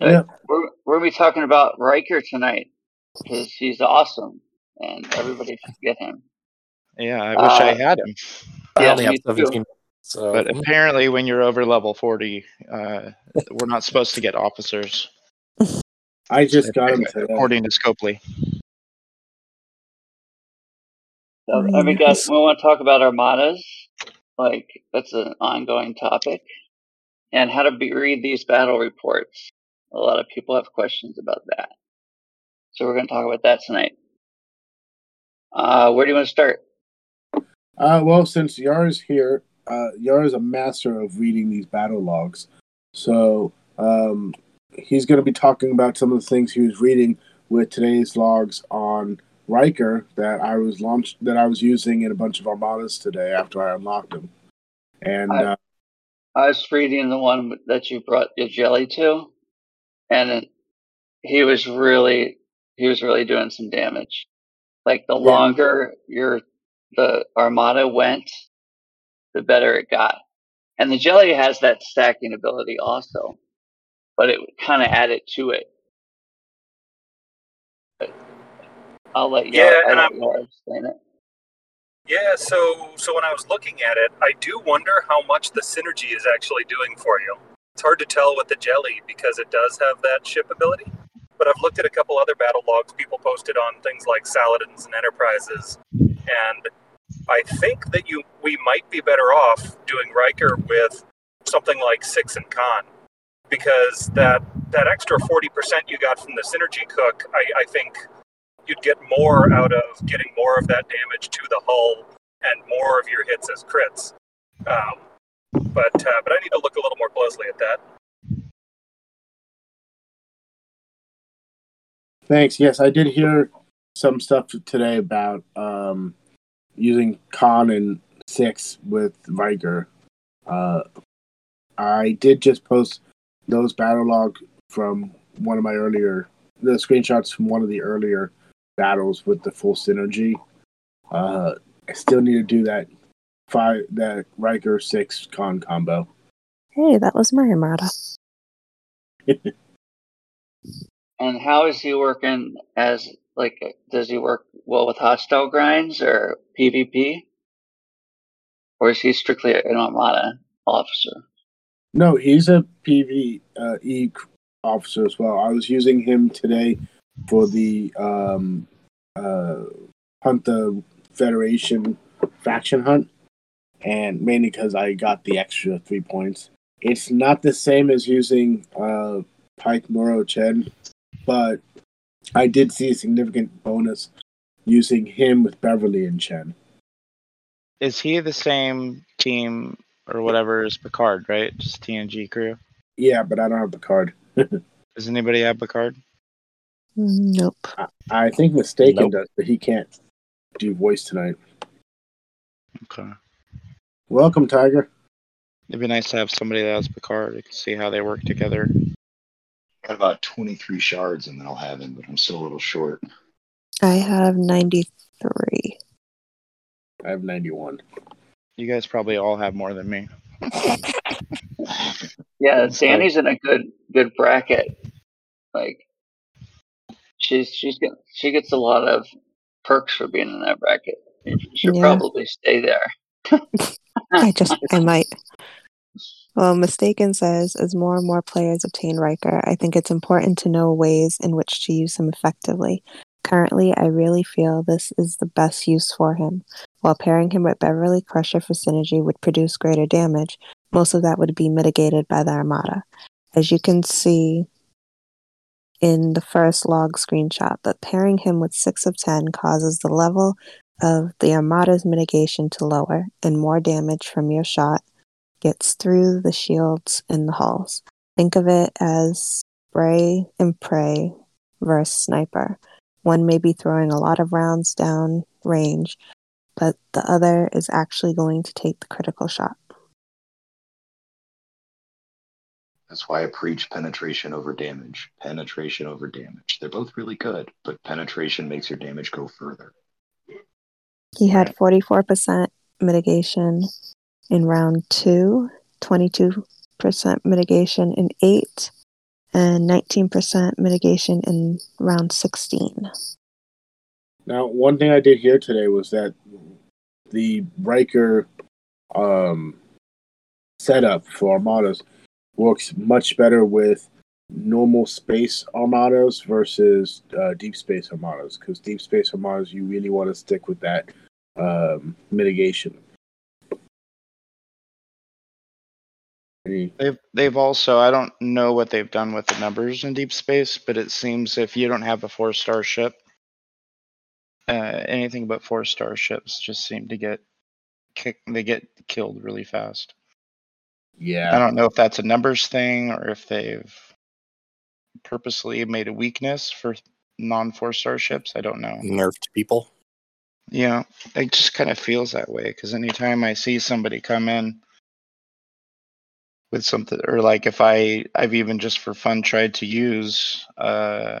Yeah. We're, we're gonna be talking about Riker tonight because he's awesome and everybody should get him. Yeah, I wish I Uh, had him. I Yeah, only have me too. 17. So But apparently, when you're over level 40, uh, we're not supposed to get officers, I just got him today. according to Scopely. So, I mean, guys, we want to talk about armadas. Like that's an ongoing topic, and how to be, read these battle reports. A lot of people have questions about that, so we're going to talk about that tonight. Uh, where do you want to start? Uh, well, since Yar's here, uh, Yar is a master of reading these battle logs. So um, he's going to be talking about some of the things he was reading with today's logs on Riker that I was launched that I was using in a bunch of armadas today after I unlocked them. And I- uh, I was reading the one that you brought your jelly to, and he was really he was really doing some damage. Like the Yeah. longer your the armada went, the better it got. And the jelly has that stacking ability also, but it kind of added to it. But I'll let you. Yeah, and I'm- explain it. Yeah, so so when I was looking at it, I do wonder how much the synergy is actually doing for you. It's hard to tell with the jelly because it does have that ship ability. But I've looked at a couple other battle logs people posted on things like Saladins and Enterprises, and I think that you we might be better off doing Riker with something like Six and Khan, because that that extra forty percent you got from the synergy cook, I, I think you'd get more out of getting more of that damage to the hull and more of your hits as crits. Um, but uh, but I need to look a little more closely at that. Thanks. Yes, I did hear some stuff today about um, using Khan and Six with Riker. Uh, I did just post those battle log from one of my earlier the screenshots from one of the earlier battles with the full synergy. Uh, I still need to do that five that Riker Six Khan combo. Hey, that was my Armada. And how is he working as like? Does he work well with hostile grinds or PvP, or is he strictly an armada officer? No, he's a PvE uh, E officer as well. I was using him today for the um, uh, hunt the Federation faction hunt, and mainly because I got the extra three points. It's not the same as using uh, Pike Moro Chen, but I did see a significant bonus using him with Beverly and Chen. Is he the same team or whatever as Picard, right? Just TNG crew. Yeah, but I don't have the card. Does anybody have Picard? Nope. I think Mistaken Nope. does, but he can't do voice tonight. Okay. Welcome, Tiger. It'd be nice to have somebody that has Picard. You can see how they work together. Got about 23 shards and then I'll have him, but I'm still a little short. I have 93. I have 91. You guys probably all have more than me. Yeah, Sandy's in a good good bracket. Like she's she's get, she gets a lot of perks for being in that bracket. She should Yeah. probably stay there. I just, I might. Well, Mistaken says, as more and more players obtain Riker, I think it's important to know ways in which to use him effectively. Currently, I really feel this is the best use for him. While pairing him with Beverly Crusher for synergy would produce greater damage, most of that would be mitigated by the Armada. As you can see in the first log screenshot, but pairing him with 6 of 10 causes the level of the Armada's mitigation to lower, and more damage from your shot gets through the shields in the hulls. Think of it as spray and pray versus sniper. One may be throwing a lot of rounds down range, but the other is actually going to take the critical shot. That's why I preach penetration over damage. Penetration over damage. They're both really good, but penetration makes your damage go further. He had 44% mitigation in round two, 22% mitigation in eight, and 19% mitigation in round 16. Now, one thing I did hear today was that the Riker um, setup for armadas works much better with normal space armadas versus uh, deep space armadas because deep space armadas you really want to stick with that um, mitigation. They've they've also I don't know what they've done with the numbers in deep space, but it seems if you don't have a four star ship, uh, anything but four star ships just seem to get kick they get killed really fast. Yeah, I don't know if that's a numbers thing or if they've purposely made a weakness for non four star ships. I don't know. Nerfed people. Yeah, it just kind of feels that way because anytime I see somebody come in with something, or like if I I've even just for fun tried to use uh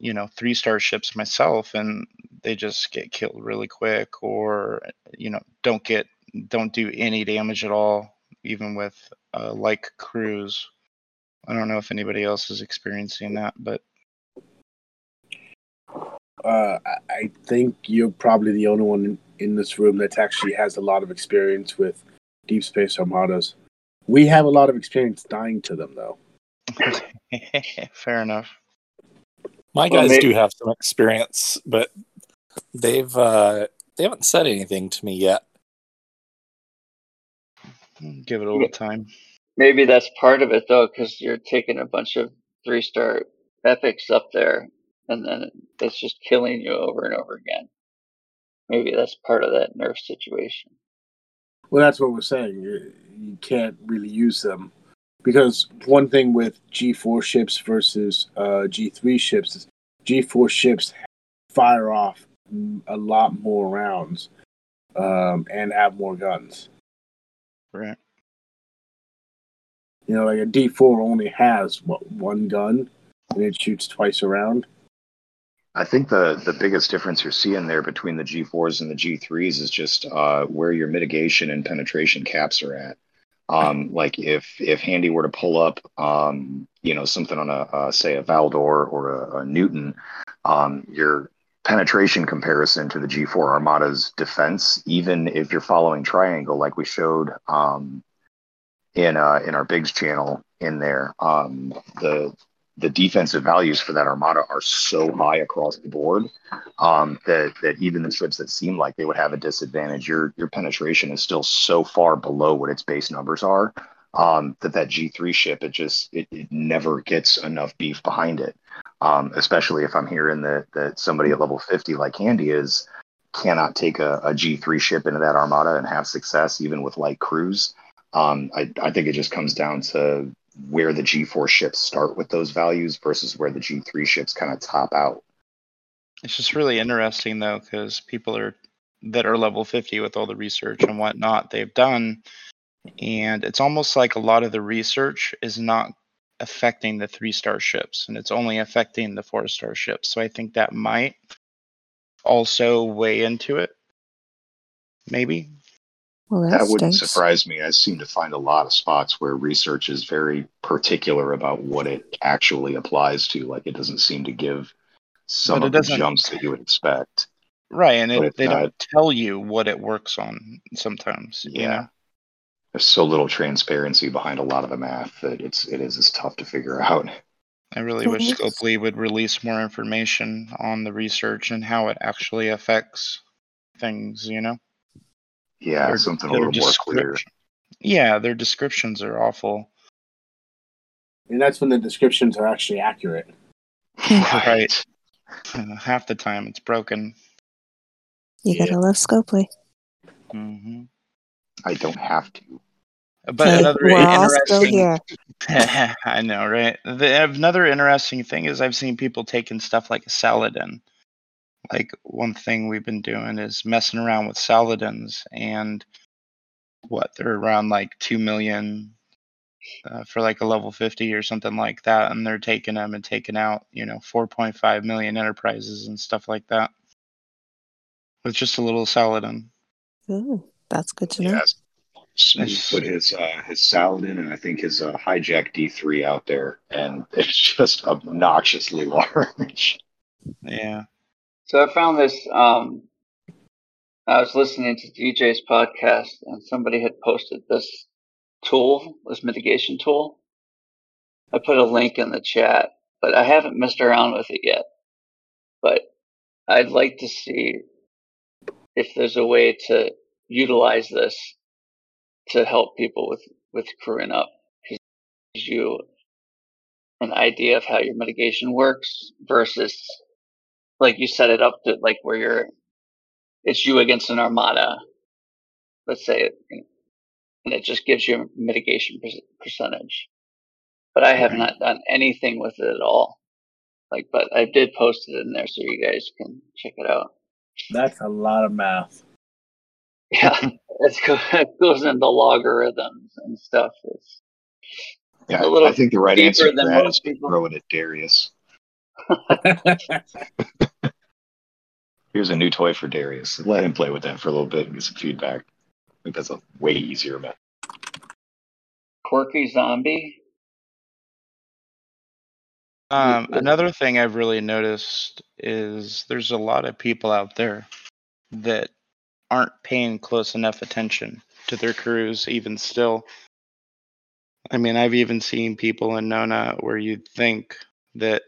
you know three star ships myself and they just get killed really quick or you know don't get don't do any damage at all even with uh, like crews. I don't know if anybody else is experiencing that, but uh, I- I think you're probably the only one in, in this room that actually has a lot of experience with deep space armadas. We have a lot of experience dying to them, though. fair enough. My Well, guys may- do have some experience, but they've uh, they haven't said anything to me yet. Give it a little time. Maybe that's part of it though, because you're taking a bunch of three star epics up there, and then it's just killing you over and over again. Maybe that's part of that nerf situation. Well, that's what we're saying. You, you can't really use them because one thing with G4 ships versus uh, G3 ships is G4 ships fire off a lot more rounds um, and have more guns. Right. You know, like a D4 only has what one gun and it shoots twice around. I think the the biggest difference you're seeing there between the G4s and the G3s is just uh, where your mitigation and penetration caps are at. Um, like if if Handy were to pull up, um, you know, something on a uh, say a Valdore or a, a Newton, um, your penetration comparison to the G4 Armada's defense, even if you're following triangle, like we showed um, in uh, in our Bigs channel in there, um, the the defensive values for that armada are so high across the board um, that that even the ships that seem like they would have a disadvantage, your your penetration is still so far below what its base numbers are um, that that G3 ship it just it, it never gets enough beef behind it. Um, especially if I'm hearing that that somebody at level 50 like Handy is cannot take a, a G3 ship into that armada and have success even with light crews. Um, I, I think it just comes down to where the G4 ships start with those values versus where the G3 ships kind of top out. It's just really interesting though, because people are that are level 50 with all the research and whatnot they've done. And it's almost like a lot of the research is not affecting the three star ships and it's only affecting the four star ships. So I think that might also weigh into it. Maybe. Well, that, That wouldn't stinks. surprise me. I seem to find a lot of spots where research is very particular about what it actually applies to. Like it doesn't seem to give some of the jumps that you would expect. Right. And But it, they not- don't tell you what it works on sometimes. You Yeah. know? There's so little transparency behind a lot of the math that it's it is it's tough to figure out. I really wish. Scopely would release more information on the research and how it actually affects things, you know? Yeah, Their- something a their little more clear. Yeah, their descriptions are awful. And that's when the descriptions are actually accurate. Right. Half the time it's broken. You Yeah. gotta love Scopely. hmm I don't have to. But Hey, another we're all still interesting here. I know, right? The, another interesting thing is I've seen people taking stuff like a Saladin. Like one thing we've been doing is messing around with Saladins, and what they're around like two million uh, for like a level fifty or something like that, and they're taking them and taking out you know four point five million enterprises and stuff like that with just a little Saladin. Ooh, that's good to know. Yes. Smooth put his uh, his Saladin and I think his uh, hijack D3 out there, and it's just obnoxiously large. Yeah. So I found this. Um, I was listening to DJ's podcast, and somebody had posted this tool, this mitigation tool. I put a link in the chat, but I haven't messed around with it yet. But I'd like to see if there's a way to utilize this to help people with with crewing up because you an idea of how your mitigation works versus like you set it up to like where you're it's you against an armada let's say it and it just gives you a mitigation percentage but i have Right. not done anything with it at all like but i did post it in there so you guys can check it out That's a lot of math. yeah it's it goes into logarithms and stuff it's Yeah, A little I think the right answer to than that is most people. throw it at Darius. Here's a new toy for Darius. Let him play with that for a little bit and get some feedback. I think that's a way easier method. quirky zombie Um, another thing I've really noticed is there's a lot of people out there that aren't paying close enough attention to their crews, even still. I mean, I've even seen people in Nona where you'd think that,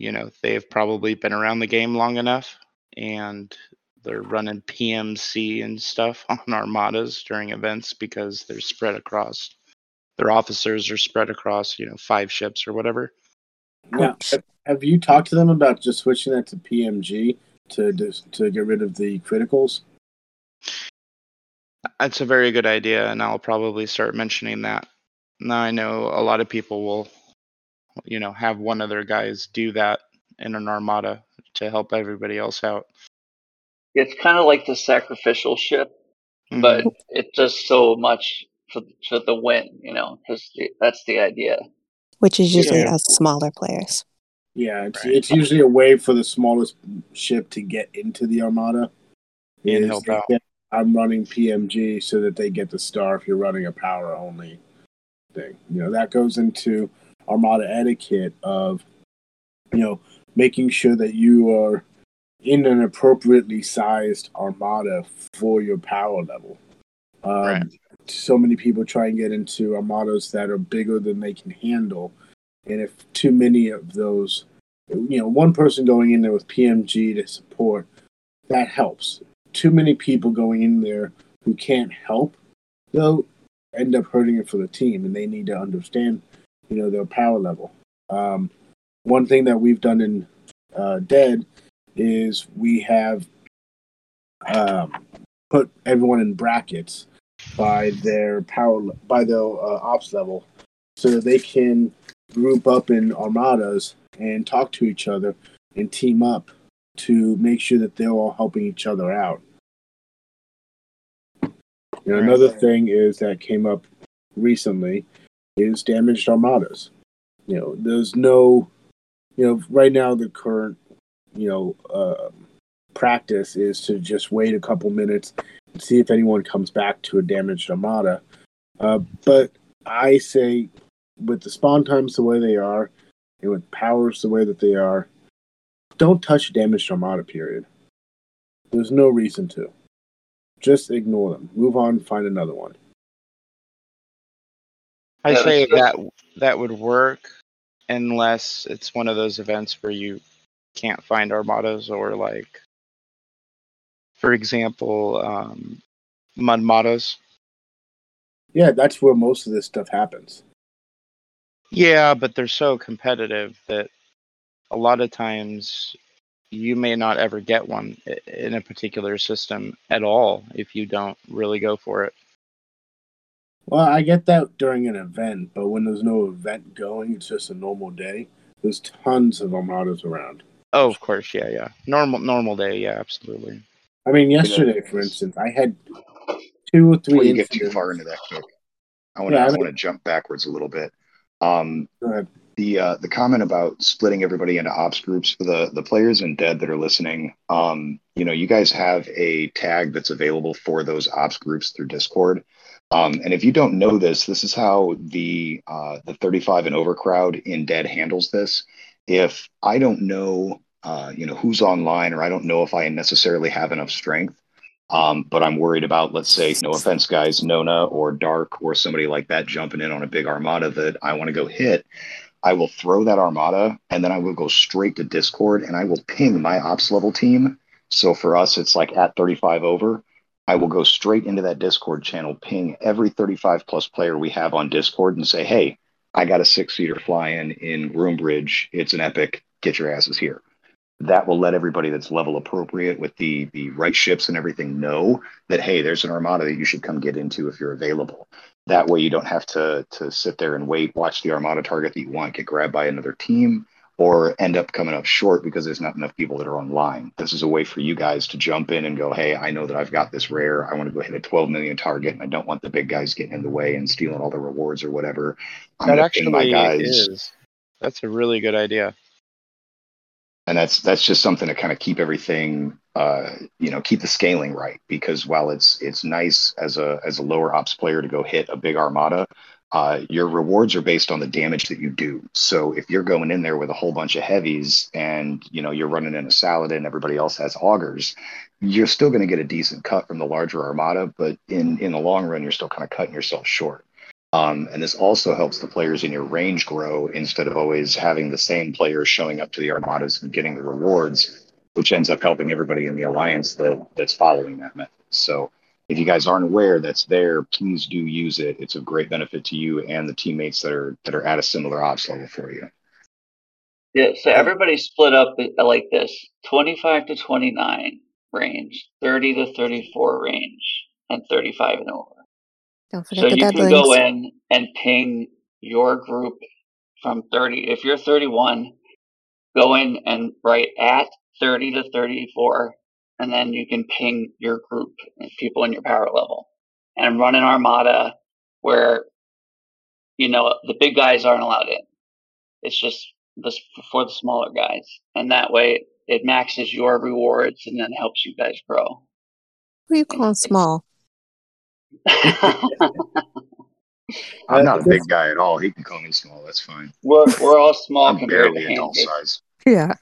you know, they've probably been around the game long enough and they're running PMC and stuff on armadas during events because they're spread across, their officers are spread across, you know, five ships or whatever. Now, have- have you talked to them about just switching that to PMG to to get rid of the criticals? That's a very good idea, and I'll probably start mentioning that. Now I know a lot of people will, you know, have one of their guys do that in an armada to help everybody else out. it's kind of like the sacrificial ship Mhm. but it does so much for for the win, you know, because that's the idea. which is usually Yeah. us smaller players. Yeah, it's, Right. it's usually a way for the smallest ship to get into the armada. And help out. say, I'm running PMG so that they get the star if you're running a power only thing. You know, that goes into armada etiquette of, you know, making sure that you are in an appropriately sized armada for your power level. Um, Right. So many people try and get into armadas that are bigger than they can handle. And if too many of those, you know, one person going in there with PMG to support, that helps. Too many people going in there who can't help, they'll end up hurting it for the team, and they need to understand, you know, their power level. Um, one thing that we've done in uh, Dead is we have um, put everyone in brackets by their power by their uh, ops level, so that they can group up in armadas and talk to each other and team up to make sure that they're all helping each other out. Right. another thing is that came up recently is damaged armadas. You know, there's no, you know, right now the current, you know, uh, practice is to just wait a couple minutes and see if anyone comes back to a damaged armada. Uh, but I say, with the spawn times the way they are, and with powers the way that they are, don't touch damaged armada. Period. There's no reason to. Just ignore them. Move on. Find another one. I Yeah, say that's- that that would work unless it's one of those events where you can't find armadas or like for example um mudmadas Yeah, that's where most of this stuff happens. yeah but they're so competitive that a lot of times you may not ever get one in a particular system at all if you don't really go for it Well, I get that during an event, but when there's no event going, it's just a normal day. There's tons of armadas around. oh of course yeah yeah normal normal day yeah absolutely I mean, yesterday, for instance, I had two or three. Before you get too far into that kick, I want to Yeah, I I want to jump backwards a little bit. Um, Go ahead. the uh, the comment about splitting everybody into ops groups for the the players and dead that are listening. Um, you know, you guys have a tag that's available for those ops groups through Discord. Um, and if you don't know this, this is how the uh, the 35 and over crowd in Dead handles this. If I don't know, uh, you know, who's online, or I don't know if I necessarily have enough strength, um, but I'm worried about, let's say, no offense, guys, Nona or Dark or somebody like that jumping in on a big armada that I want to go hit. I will throw that armada and then I will go straight to Discord and I will ping my ops level team. So for us, it's like at 35 over. I will go straight into that Discord channel, ping every 35 plus player we have on Discord and say, hey, I got a six seater fly in in Groombridge. It's an epic. Get your asses here. That will let everybody that's level appropriate with the the right ships and everything know that hey, there's an armada that you should come get into if you're available. That way, you don't have to to sit there and wait, watch the Armada target that you want get grabbed by another team, or end up coming up short because there's not enough people that are online. This is a way for you guys to jump in and go, hey, I know that I've got this rare. I want to go hit a 12 million target, and I don't want the big guys getting in the way and stealing all the rewards or whatever. I'm that actually my guys. is. That's a really good idea and that's that's just something to kind of keep everything uh, you know keep the scaling right because while it's it's nice as a as a lower ops player to go hit a big armada uh, your rewards are based on the damage that you do so if you're going in there with a whole bunch of heavies and you know you're running in a salad and everybody else has Augurs you're still going to get a decent cut from the larger armada but in in the long run you're still kind of cutting yourself short um, and this also helps the players in your range grow instead of always having the same players showing up to the armadas and getting the rewards, which ends up helping everybody in the alliance that that's following that method. So if you guys aren't aware that's there, please do use it. It's of great benefit to you and the teammates that are that are at a similar ops level for you. Yeah, so everybody's split up uh, like this: twenty-five to twenty-nine range, thirty to thirty-four range, and thirty-five and over. Don't forget So the you can deadlines. go in and ping your group from 30. If you're 31, go in and write at 30 to 34, and then you can ping your group and people in your power level and run an armada where, you know, the big guys aren't allowed in. It's just this for the smaller guys. And that way it maxes your rewards and then helps you guys grow. Who are you calling small? I'm not a big guy at all. He can call me small. That's fine. We're we're all small I'm barely adult size. Yeah.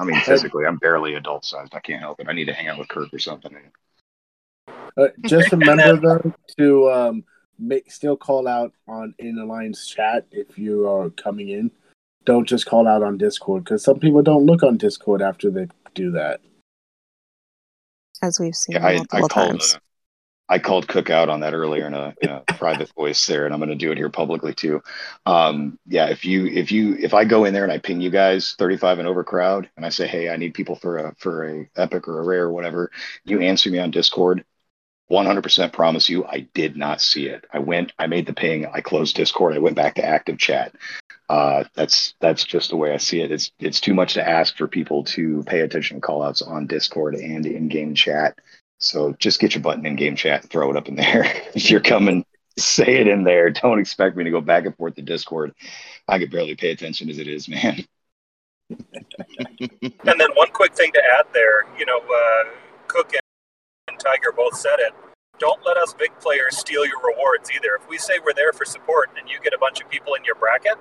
I mean, physically, I'm barely adult sized. I can't help it. I need to hang out with Kirk or something. Uh, just remember though to um, make still call out on in alliance chat if you are coming in. Don't just call out on Discord because some people don't look on Discord after they do that. As we've seen Yeah, I, multiple I called. times. I called Cook out on that earlier in a, in a private voice there, and I'm going to do it here publicly too. Um, yeah, if you if you if I go in there and I ping you guys 35 and over crowd, and I say, hey, I need people for a for a epic or a rare or whatever, you answer me on Discord. 100% promise you, I did not see it. I went, I made the ping, I closed Discord, I went back to active chat. Uh, that's that's just the way I see it. It's it's too much to ask for people to pay attention to callouts on Discord and in game chat. So just get your button in game chat and throw it up in there. if you're coming, say it in there. Don't expect me to go back and forth to Discord. I could barely pay attention as it is, man. And then one quick thing to add there, you know, uh, Cook and Tiger both said it. Don't let us big players steal your rewards either. If we say we're there for support and you get a bunch of people in your bracket,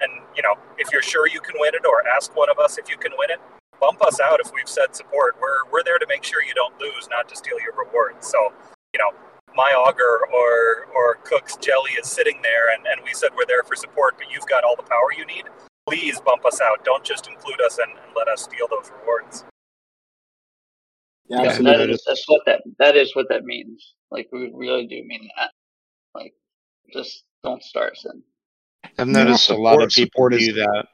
and you know, if you're sure you can win it, or ask one of us if you can win it, bump us out if we've said support. We're we're there to make sure you don't lose, not to steal your rewards. So, you know, my Augur or or Cook's jelly is sitting there, and, and we said we're there for support, but you've got all the power you need. Please bump us out. Don't just include us and, and let us steal those rewards. Yeah, Yeah, that is, that's what that that is what that means. Like we really do mean that. Like just don't start sin. I've noticed a lot of people do that.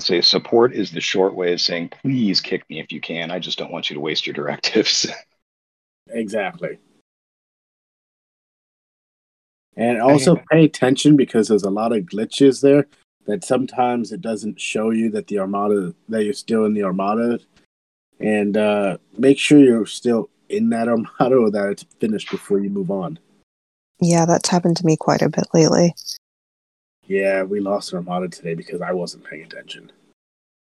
Say support is the short way of saying, please kick me if you can. I just don't want you to waste your directives. Exactly. And also pay attention because there's a lot of glitches there that sometimes it doesn't show you that the armada that you're still in the armada and uh, make sure you're still in that armada or that it's finished before you move on. Yeah, that's happened to me quite a bit lately. Yeah, we lost an armada today because I wasn't paying attention.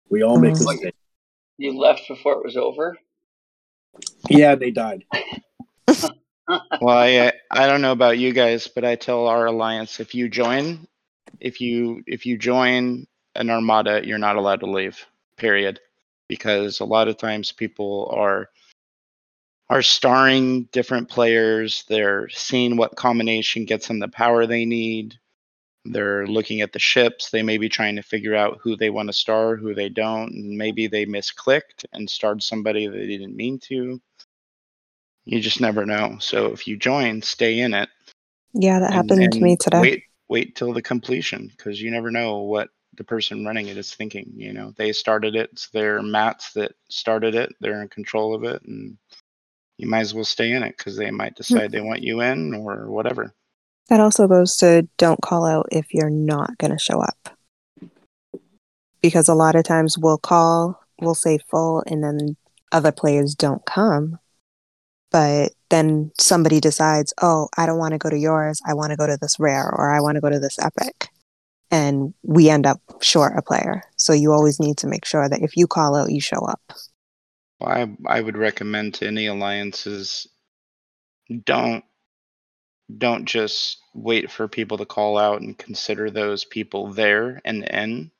We all make mistakes. You left before it was over. Yeah, they died. Well, I I don't know about you guys, but I tell our alliance if you join, if you if you join an armada, you're not allowed to leave. Period. Because a lot of times people are are starring different players. They're seeing what combination gets them the power they need. They're looking at the ships. They may be trying to figure out who they want to star, who they don't, and maybe they misclicked and starred somebody they didn't mean to. You just never know. So if you join, stay in it. Yeah, that and- happened to me today. Wait, wait till the completion because you never know what the person running it is thinking. You know, they started it. It's their mats that started it. They're in control of it, and you might as well stay in it because they might hmm. decide they want you in or whatever. That also goes to don't call out if you're not going to show up. Because a lot of times we'll call, we'll say full, and then other players don't come. But then somebody decides, oh, I don't want to go to yours. I want to go to this rare or I want to go to this epic. And we end up short a player. So you always need to make sure that if you call out, you show up. Well, I I would recommend to any alliances don't don't just wait for people to call out and consider those people there and in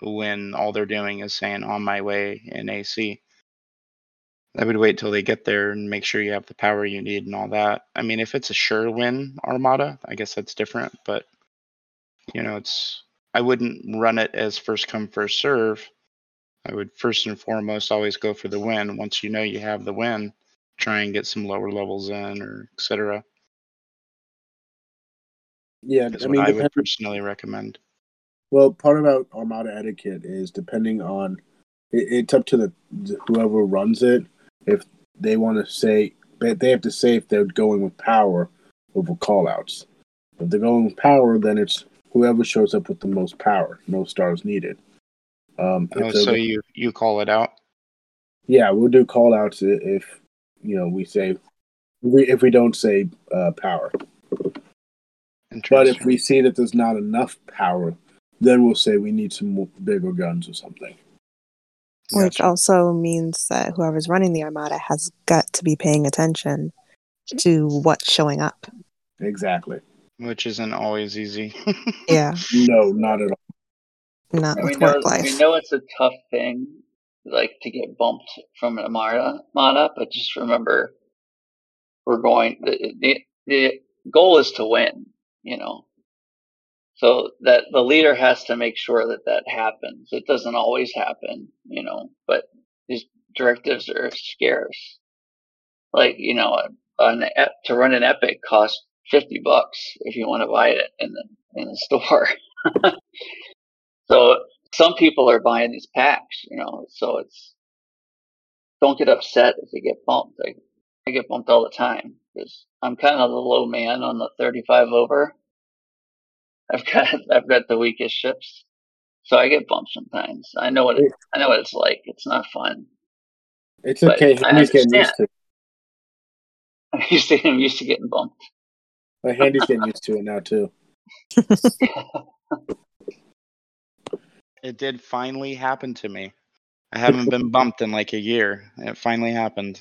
when all they're doing is saying on my way in AC. I would wait till they get there and make sure you have the power you need and all that. I mean, if it's a sure win armada, I guess that's different, but you know, it's I wouldn't run it as first come first serve. I would first and foremost always go for the win. Once you know you have the win, try and get some lower levels in or etc. Yeah, I what mean, I would personally recommend. well, part about Armada etiquette is depending on it, it's up to the whoever runs it. If they want to say, but they have to say if they're going with power over callouts. If they're going with power, then it's whoever shows up with the most power. No stars needed. Um, Oh, so you you call it out. yeah, we'll do callouts if you know we say we if we don't say uh, power. But if we see that there's not enough power, then we'll say we need some more, bigger guns or something. Which Gotcha. also means that whoever's running the armada has got to be paying attention to what's showing up. Exactly. Which isn't always easy. Yeah, No, not at all. not And we with know work life. we know it's a tough thing, like to get bumped from an Armada, Armada, but just remember, we're going. The, the the goal is to win. You know, so that the leader has to make sure that that happens. It doesn't always happen, you know, but these directives are scarce. Like you know, an ep- to run an epic costs fifty bucks if you want to buy it in the in the store. So some people are buying these packs, you know, so it's don't get upset if you get bumped. I, I get bumped all the time because I'm kind of the low man on the 35 over. I've got I've got the weakest ships, so I get bumped sometimes. I know what it, I know what it's like. It's not fun. It's But okay. I Handy's getting used understand. to. I'm used to I'm used to getting bumped. But Handy's getting used to it now too. it did finally happen to me. I haven't been bumped in like a year. and It finally happened.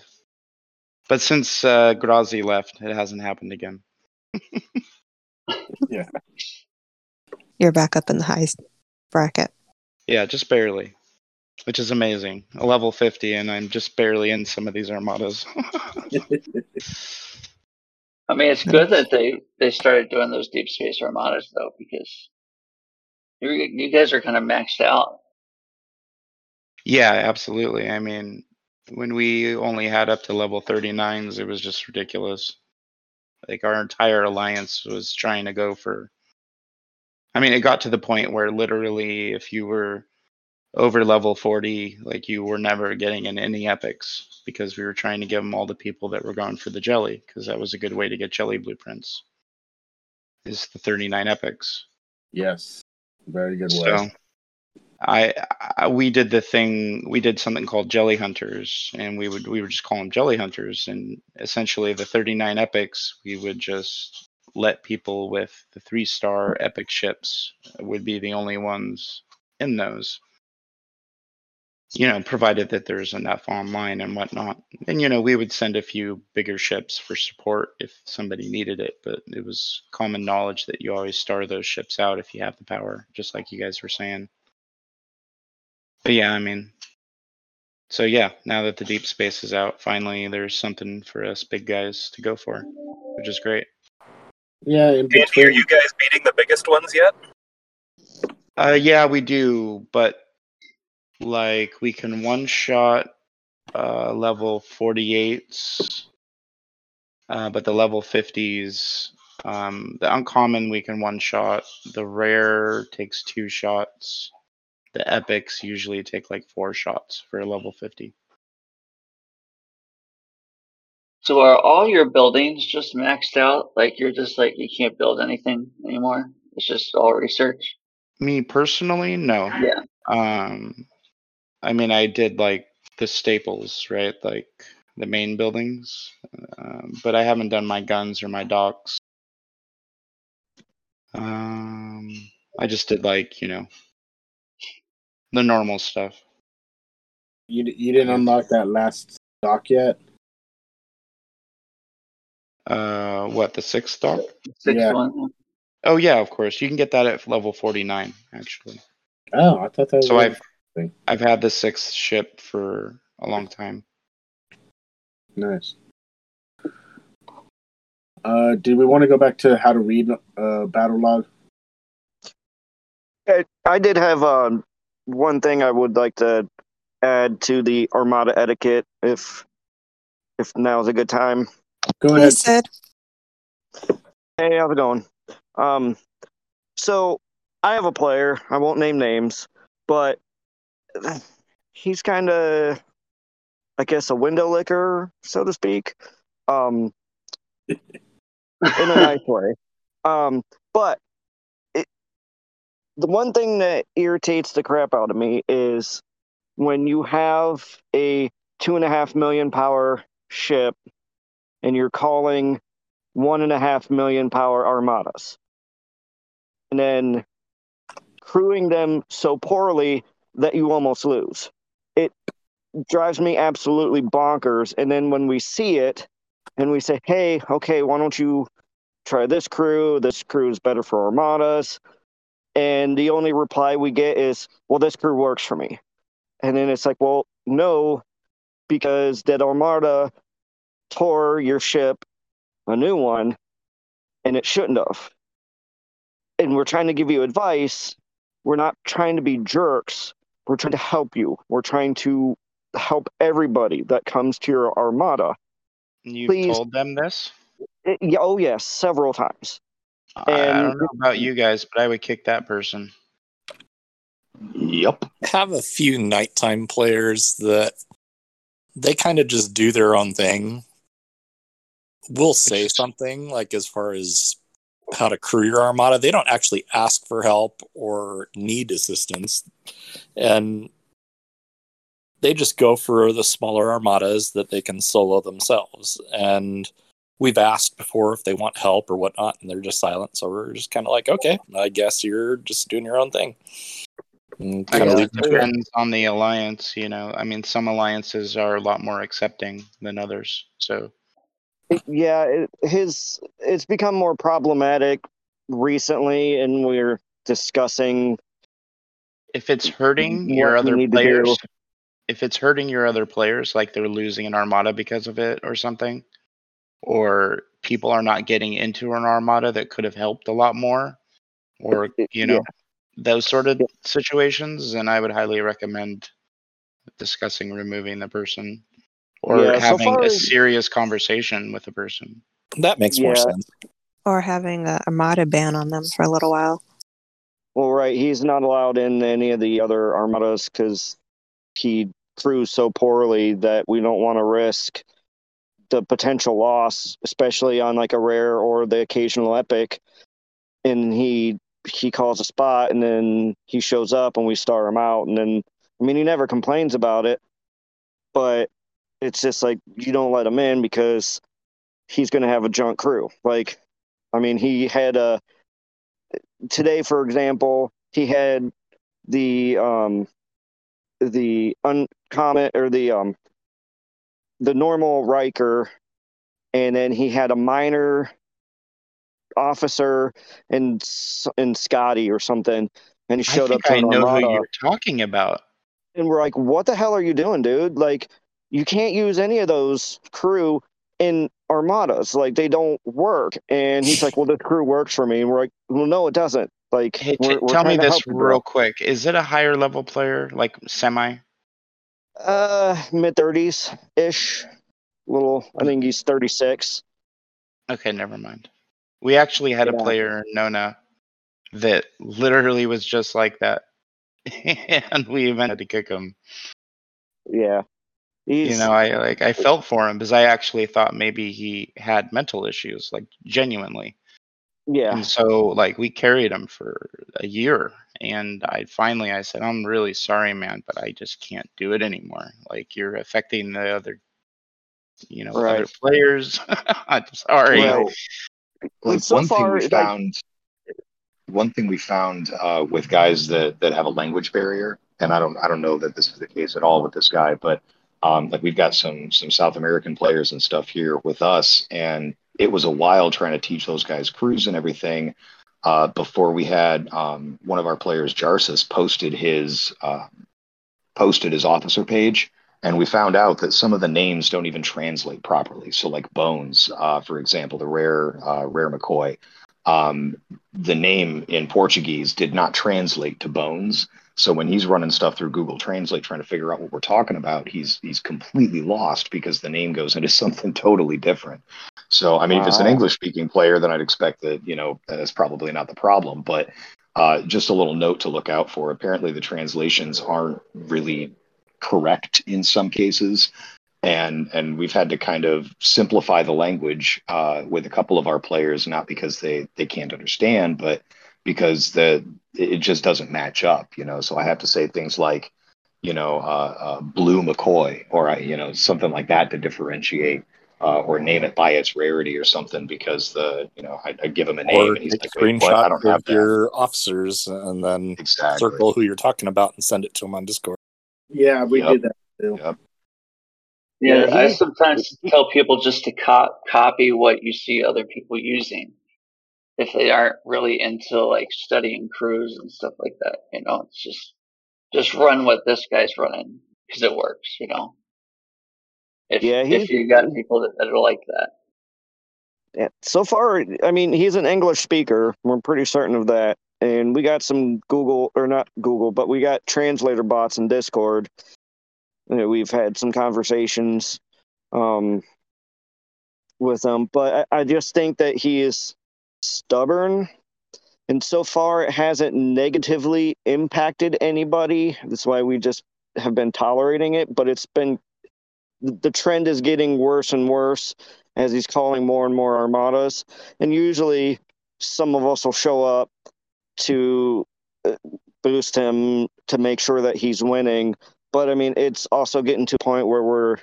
But since uh, Grazi left, it hasn't happened again. Yeah. You're back up in the high bracket. Yeah, just barely, which is amazing. A level 50, and I'm just barely in some of these armadas. I mean, it's good that they they started doing those deep space armadas though, because you you guys are kind of maxed out. yeah, absolutely. I mean, when we only had up to level 39s, it was just ridiculous. Like our entire alliance was trying to go for. I mean, it got to the point where literally, if you were over level 40, like you were never getting in any epics because we were trying to give them all the people that were going for the jelly because that was a good way to get jelly blueprints. Is the 39 epics. yes. Very good So way. I, I we did the thing we did something called jelly hunters and we would we would just call them jelly hunters and essentially the 39 epics we would just let people with the three star epic ships would be the only ones in those. You know, provided that there's enough online and whatnot. And, you know, we would send a few bigger ships for support if somebody needed it, but it was common knowledge that you always star those ships out if you have the power, just like you guys were saying. But yeah, I mean, so yeah, now that the deep space is out, finally there's something for us big guys to go for, which is great. Yeah, in Andy, are between. you guys beating the biggest ones yet? Uh, yeah, we do, but like we can one shot uh, level 48s, uh, but the level 50s, um, the uncommon we can one shot. The rare takes two shots. The epics usually take like four shots for a level 50. So are all your buildings just maxed out? Like you're just like you can't build anything anymore? It's just all research? Me personally, no. Yeah. Um, I mean, I did like the staples, right? Like the main buildings, um, but I haven't done my guns or my docks. Um, I just did like you know the normal stuff. You, you didn't unlock that last dock yet? Uh, what the sixth dock? Six Yeah. one. Oh yeah, of course. You can get that at level forty nine, actually. Oh, I thought that was. So I've I've had the sixth ship for a long time. Nice. Uh, did we want to go back to how to read uh, battle log? I, I did have um, one thing I would like to add to the Armada etiquette, if if now's a good time. Go ahead. Please, Sid. Hey, how's it going? Um, so I have a player. I won't name names, but he's kind of, I guess, a window licker, so to speak. Um, in a nice way. Um, but it, the one thing that irritates the crap out of me is when you have a two and a half million power ship and you're calling one and a half million power armadas and then crewing them so poorly that you almost lose. It drives me absolutely bonkers. And then when we see it and we say, hey, okay, why don't you try this crew? This crew is better for armadas. And the only reply we get is, well, this crew works for me. And then it's like, well, no, because that armada tore your ship a new one and it shouldn't have. And we're trying to give you advice. We're not trying to be jerks. We're trying to help you. We're trying to help everybody that comes to your armada. You've told them this? Eh, it- oh, yes, several times. I, I don't know about you guys, but I would kick that person. Yep. have a few nighttime players that they kind of just do their own thing. We'll say something like as far as how to crew your armada. They don't actually ask for help or need assistance. And they just go for the smaller armadas that they can solo themselves. And we've asked before if they want help or whatnot, and they're just silent. So we're just kind of like, okay, I guess you're just doing your own thing. And I kind guess of it leave it. depends on the alliance, you know. I mean, some alliances are a lot more accepting than others. So Yeah, it, his it's become more problematic recently, and we're discussing. if it's hurting your other need to do. players, if it's hurting your other players, like they're losing an armada because of it or something, or people are not getting into an armada that could have helped a lot more, or you know, those sort of Yeah. situations, and I would highly recommend discussing removing the person or Yeah, so having far a serious conversation with the person. That makes more sense. Or having a Armada ban on them for a little while. Well, right, he's not allowed in any of the other armadas because he crews so poorly that we don't want to risk the potential loss, especially on like a rare or the occasional epic. And he he calls a spot, and then he shows up, and we star him out, and then I mean he never complains about it, but it's just like you don't let him in because he's going to have a junk crew. Like I mean, he had a today, for example, he had the um the uncommon or the um the normal Riker, and then he had a minor officer and and Scotty or something, and he showed I up to I know who you're talking about. and we're like, "What the hell are you doing, dude? Like, you can't use any of those crew in armadas. Like, they don't work." And he's like, "Well, this crew works for me." And we're like, "Well, no, it doesn't. Like, Hey, t- we're, we're tell me this help you, bro." real quick. Is it a higher level player, like semi? Uh, mid thirties ish. Little, I think he's thirty six. Okay, never mind. We actually had a Yeah. player, Nona, that literally was just like that. and we even had to kick him. Yeah, he's You know, I like I felt for him because I actually thought maybe he had mental issues, like genuinely. Yeah, And so like we carried him for a year and I finally I said, I'm really sorry, man, but I just can't do it anymore. Like you're affecting the other you know, other players. I'm sorry. Right. Like so one far, thing we like- found, one thing we found uh, with guys that that have a language barrier, and I don't I don't know that this is the case at all with this guy, but um, like we've got some some South American players and stuff here with us, and it was a while trying to teach those guys cruise and everything. Uh, before we had um, one of our players, Jarsis, posted his uh, posted his officer page, and we found out that some of the names don't even translate properly. So, like Bones, uh, for example, the rare uh, rare McCoy, um, the name in Portuguese did not translate to Bones. So when he's running stuff through Google Translate trying to figure out what we're talking about, he's he's completely lost because the name goes into something totally different. So I mean, if it's an English speaking player, then I'd expect that you know that's probably not the problem. But uh, just a little note to look out for. Apparently, the translations aren't really correct in some cases and and we've had to kind of simplify the language uh, with a couple of our players, not because they they can't understand, but because the it just doesn't match up, you know. So I have to say things like, you know, uh, uh, Blue McCoy, or I, you know, something like that to differentiate, uh, or name it by its rarity or something, because the you know I, I give him a name Or and he's take a like, Wait, what? I screenshot don't have of that. your officers and then Exactly. circle who you're talking about and send it to them on Discord. Yeah, we Yep. did that too. Yep. Yeah, Yeah, I sometimes tell people just to co- copy what you see other people using. If they aren't really into like studying crews and stuff like that, you know, it's just just run what this guy's running because it works, you know. If Yeah, if you got people that, that are like that, Yeah, so far, I mean, he's an English speaker. We're pretty certain of that. And we got some Google, or not Google, but we got translator bots in Discord. You know, we've had some conversations um, with them, but I, I just think that he is stubborn. And so far, it hasn't negatively impacted anybody. That's why we just have been tolerating it. But it's been, the trend is getting worse and worse as he's calling more and more armadas. And usually, some of us will show up to uh, boost him to make sure that he's winning. But I mean, it's also getting to a point where we're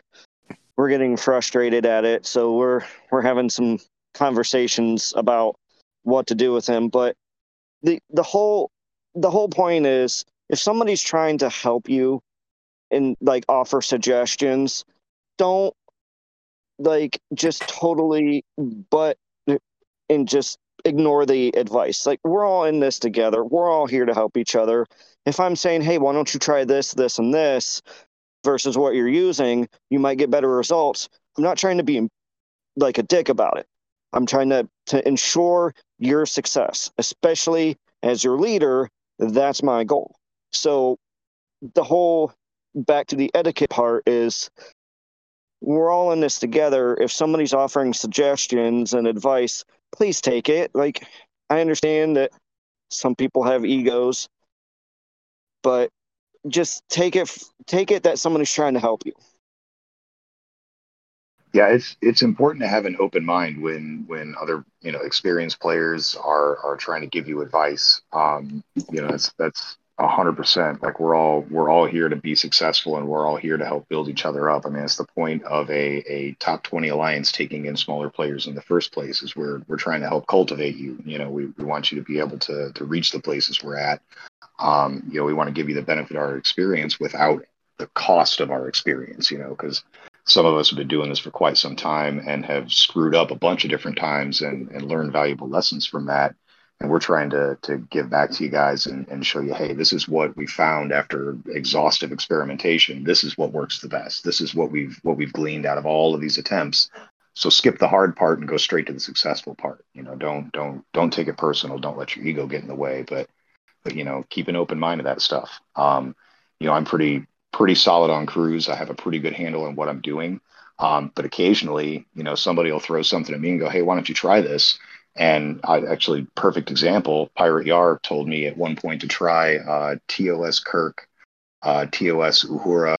we're getting frustrated at it. So we're we're having some conversations about what to do with him. But the the whole the whole point is if somebody's trying to help you and like offer suggestions, don't like just totally but and just ignore the advice. Like we're all in this together. We're all here to help each other. If I'm saying, "Hey, why don't you try this, this and this?" versus what you're using, you might get better results. I'm not trying to be like a dick about it. I'm trying to to ensure your success, especially as your leader. That's my goal. So the whole back to the etiquette part is we're all in this together. If somebody's offering suggestions and advice, please take it. Like, I understand that some people have egos, but just take it. Take it that somebody's trying to help you. Yeah, it's it's important to have an open mind when when other you know experienced players are are trying to give you advice. Um, you know, that's that's A hundred percent. Like we're all we're all here to be successful, and we're all here to help build each other up. I mean, it's the point of a, a top twenty alliance taking in smaller players in the first place. Is we're we're trying to help cultivate you. You know, we, we want you to be able to to reach the places we're at. Um, you know, we want to give you the benefit of our experience without the cost of our experience. You know, because some of us have been doing this for quite some time and have screwed up a bunch of different times and and learned valuable lessons from that. And we're trying to to give back to you guys and, and show you hey this is what we found after exhaustive experimentation. This is what works the best. This is what we've what we've gleaned out of all of these attempts. So skip the hard part and go straight to the successful part. You know don't don't don't take it personal. Don't let your ego get in the way but but you know keep an open mind to that stuff. Um you know i'm pretty pretty solid on crews i have a pretty good handle on what i'm doing. Um, but occasionally you know somebody will throw something at me and go hey why don't you try this? And I actually, perfect example, Pirate Yar told me at one point to try uh, TOS Kirk, uh, TOS Uhura,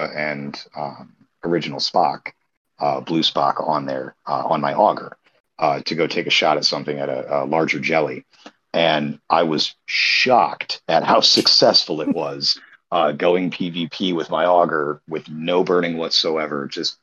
and um, original Spock, uh, Blue Spock on there uh, on my Augur uh, to go take a shot at something at a, a larger jelly. And I was shocked at how successful it was uh, going PvP with my Augur with no burning whatsoever. Just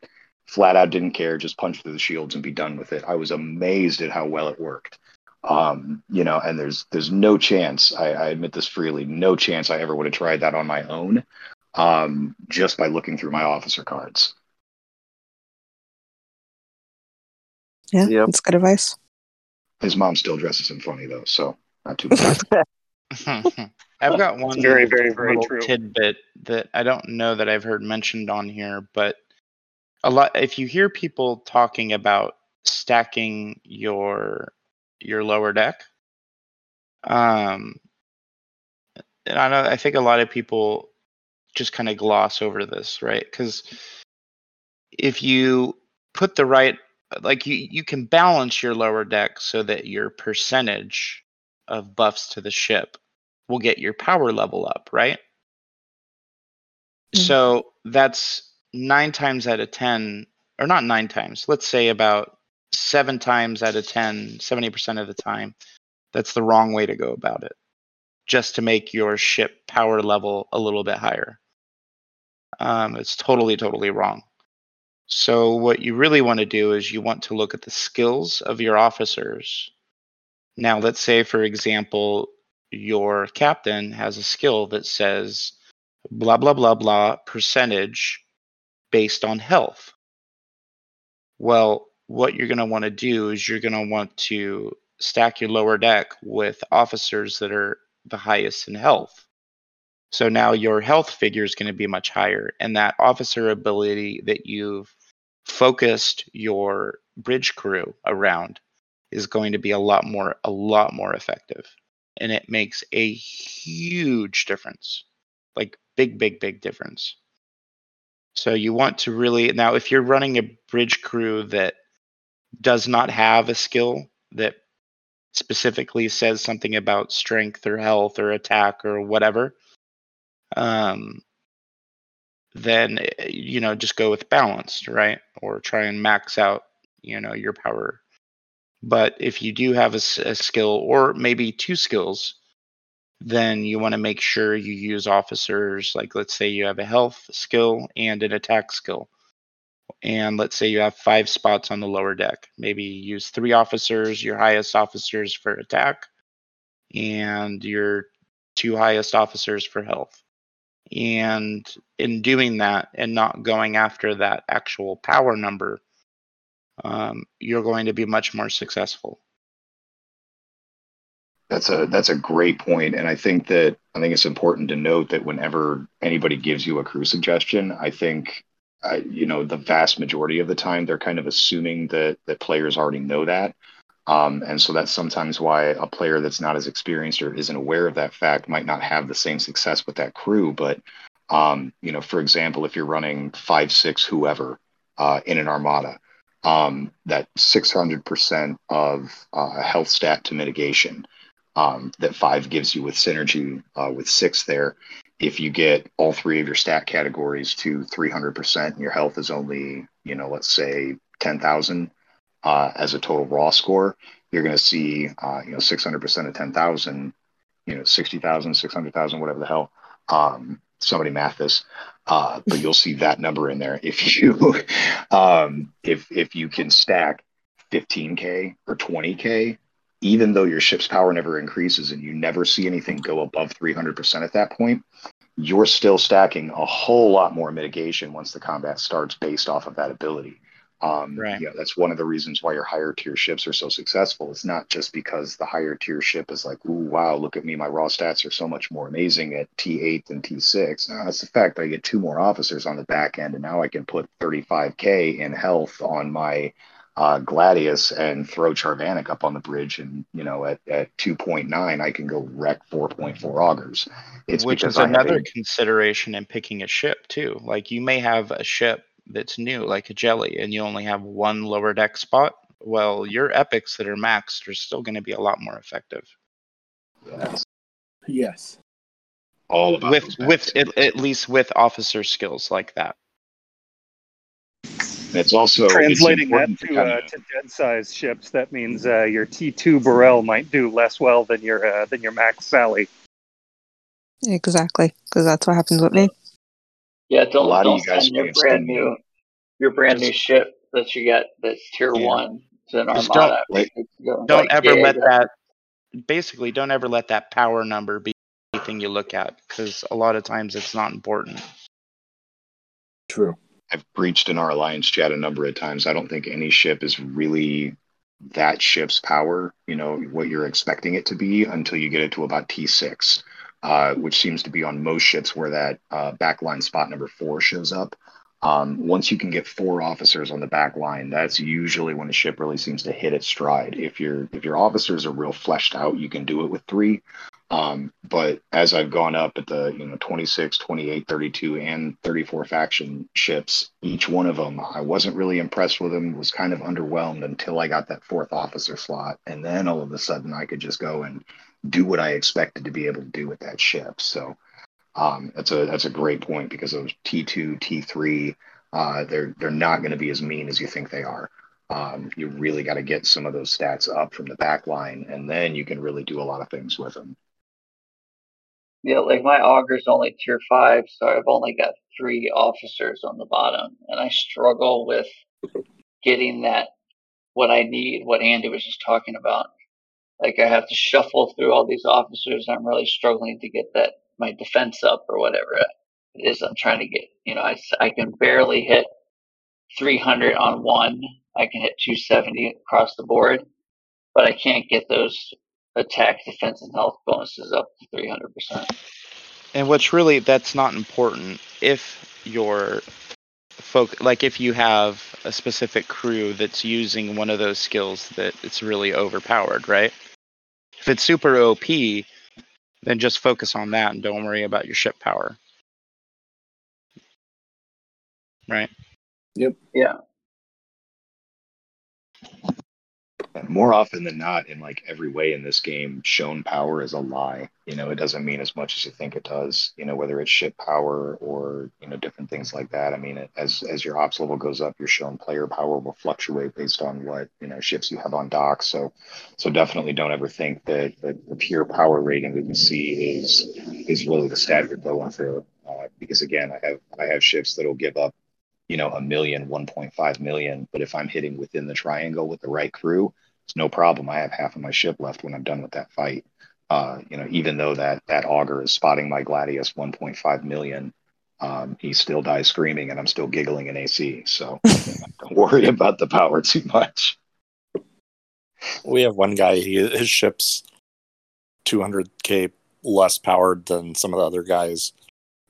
flat out didn't care, just punch through the shields and be done with it. I was amazed at how well it worked. Um, you know, and there's there's no chance, I, I admit this freely, no chance I ever would have tried that on my own, um, just by looking through my officer cards. Yeah, yep. that's good advice. His mom still dresses him funny though, so not too bad. I've got one very, very, very true. tidbit that I don't know that I've heard mentioned on here, but a lot if you hear people talking about stacking your your lower deck um and i know i think a lot of people just kind of gloss over this right because if you put the right like you you can balance your lower deck so that your percentage of buffs to the ship will get your power level up right mm-hmm. so that's nine times out of 10, or not nine times, let's say about seven times out of 10, 70% of the time, that's the wrong way to go about it, just to make your ship power level a little bit higher. Um, it's totally, totally wrong. So, what you really want to do is you want to look at the skills of your officers. Now, let's say, for example, your captain has a skill that says blah, blah, blah, blah percentage based on health. Well, what you're going to want to do is you're going to want to stack your lower deck with officers that are the highest in health. So now your health figure is going to be much higher, and that officer ability that you've focused your bridge crew around is going to be a lot more a lot more effective and it makes a huge difference like big big big difference so you want to really now if you're running a bridge crew that does not have a skill that specifically says something about strength or health or attack or whatever, um, then eh, you know just go with balanced, right? Or try and max out you know your power. But if you do have a, a skill or maybe two skills then you want to make sure you use officers like let's say you have a health skill and an attack skill. And let's say you have five spots on the lower deck. Maybe use three officers your highest officers for attack and your two highest officers for health. And in doing that and not going after that actual power number um, you're going to be much more successful that's a that's a great point, and I think that I think it's important to note that whenever anybody gives you a crew suggestion, I think uh, you know the vast majority of the time they're kind of assuming that that players already know that, um, and so that's sometimes why a player that's not as experienced or isn't aware of that fact might not have the same success with that crew. But um, you know, for example, if you're running five six whoever uh, in an armada, um, that 600% of uh, health stat to mitigation um, that five gives you with synergy uh, with six there. If you get all three of your stat categories to 300% and your health is only, you know, let's say 10,000 uh, as a total raw score, you're going to see, uh, you know, 600% of 10,000 you know 60,000, 600,000, whatever the hell. Um, somebody math this, uh, but you'll see that number in there. If you um, if if you can stack 15k or 20k, even though your ship's power never increases and you never see anything go above 300% at that point, you're still stacking a whole lot more mitigation once the combat starts based off of that ability. Um, Right. You know, that's one of the reasons why your higher tier ships are so successful. It's not just because the higher tier ship is like, ooh, wow, look at me, my raw stats are so much more amazing at T8 than T6. No, that's the fact I get two more officers on the back end, and now I can put 35k in health on my uh, Gladius and throw Charvanek up on the bridge, and you know, at, at 2.9, I can go wreck 4.4 Augurs. It's which because is another a- consideration in picking a ship too. Like you may have a ship that's new, like a jelly, and you only have one lower deck spot. Well, your epics that are maxed are still going to be a lot more effective That's Yes. all about with with at, at least with officer skills like that. And it's also it's Translating that important to, uh, to dead size ships, that means uh, your T2 Burrell might do less well than your uh, than your Max Sally. Exactly, because that's what happens with me. Yeah, don't lot don't you guys send your brand seen- new your brand new ship that you get that's tier Yeah. one to an Just armada. don't- Go- Don't like, ever yeah, let yeah. that. Basically, don't ever let that power number be anything you look at, because a lot of times it's not important. True. I've breached in our alliance chat a number of times. I don't think any ship is really that ship's power, you know, what you're expecting it to be until you get it to about T6, uh, which seems to be on most ships where that uh, backline spot number four shows up. Um, once you can get four officers on the back line, that's usually when a ship really seems to hit its stride. If your if your officers are real fleshed out, you can do it with three. Um, but as I've gone up at the you know 26, 28, 32, and 34 faction ships, each one of them, I wasn't really impressed with them. Was kind of underwhelmed until I got that fourth officer slot, and then all of a sudden I could just go and do what I expected to be able to do with that ship. So um, that's a that's a great point because those T two, T three, uh, they're they're not going to be as mean as you think they are. Um, you really got to get some of those stats up from the back line, and then you can really do a lot of things with them. Yeah, like my Augur's only tier five, so I've only got three officers on the bottom, and I struggle with getting that what I need, what Andy was just talking about. Like I have to shuffle through all these officers. I'm really struggling to get that my defense up or whatever it is I'm trying to get. You know, I, I can barely hit 300 on one. I can hit 270 across the board, but I can't get those attack, defense, and health bonuses up to 300%. And what's really that's not important if your folk like if you have a specific crew that's using one of those skills that it's really overpowered, right? If it's super OP, then just focus on that and don't worry about your ship power. Right? Yep. Yeah. More often than not, in like every way in this game, shown power is a lie. You know, it doesn't mean as much as you think it does. You know, whether it's ship power or you know different things like that. I mean, it, as as your ops level goes up, your shown player power will fluctuate based on what you know ships you have on dock. So, so definitely don't ever think that, that the pure power rating that you see is is really the stat you're going for. Uh, because again, I have I have ships that'll give up you know a million 1.5 million but if i'm hitting within the triangle with the right crew it's no problem i have half of my ship left when i'm done with that fight uh, you know even though that that Augur is spotting my gladius 1.5 million um, he still dies screaming and i'm still giggling in ac so don't worry about the power too much We have one guy. He his ship's 200k less powered than some of the other guys,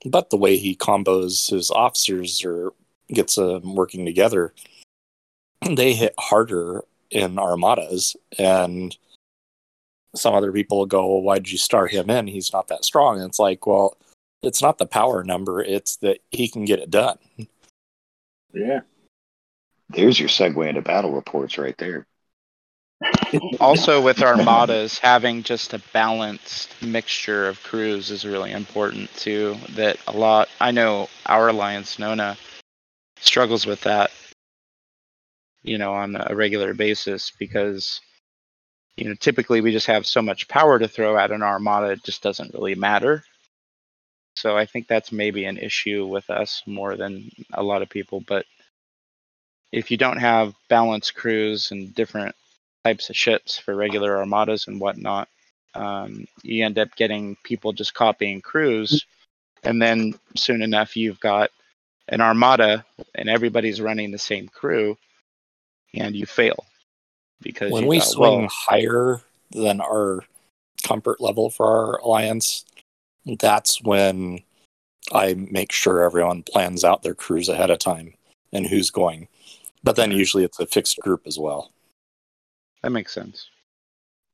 but the way he combos his officers or gets them working together, they hit harder in armadas. And some other people will go, "Well, why'd you start him in? He's not that strong." And it's like, well, it's not the power number; it's that he can get it done. Yeah. there's your segue into battle reports right there Also with armadas, having just a balanced mixture of crews is really important too. That a lot I know our alliance Nona struggles with that, you know, on a regular basis because you know, typically we just have so much power to throw at an armada, it just doesn't really matter. So I think that's maybe an issue with us more than a lot of people. But if you don't have balanced crews and different types of ships for regular armadas and whatnot, um, you end up getting people just copying crews. And then soon enough, you've got an armada and everybody's running the same crew and you fail because when we got, swing well, higher than our comfort level for our alliance, that's when I make sure everyone plans out their crews ahead of time and who's going. But then usually it's a fixed group as well. that makes sense.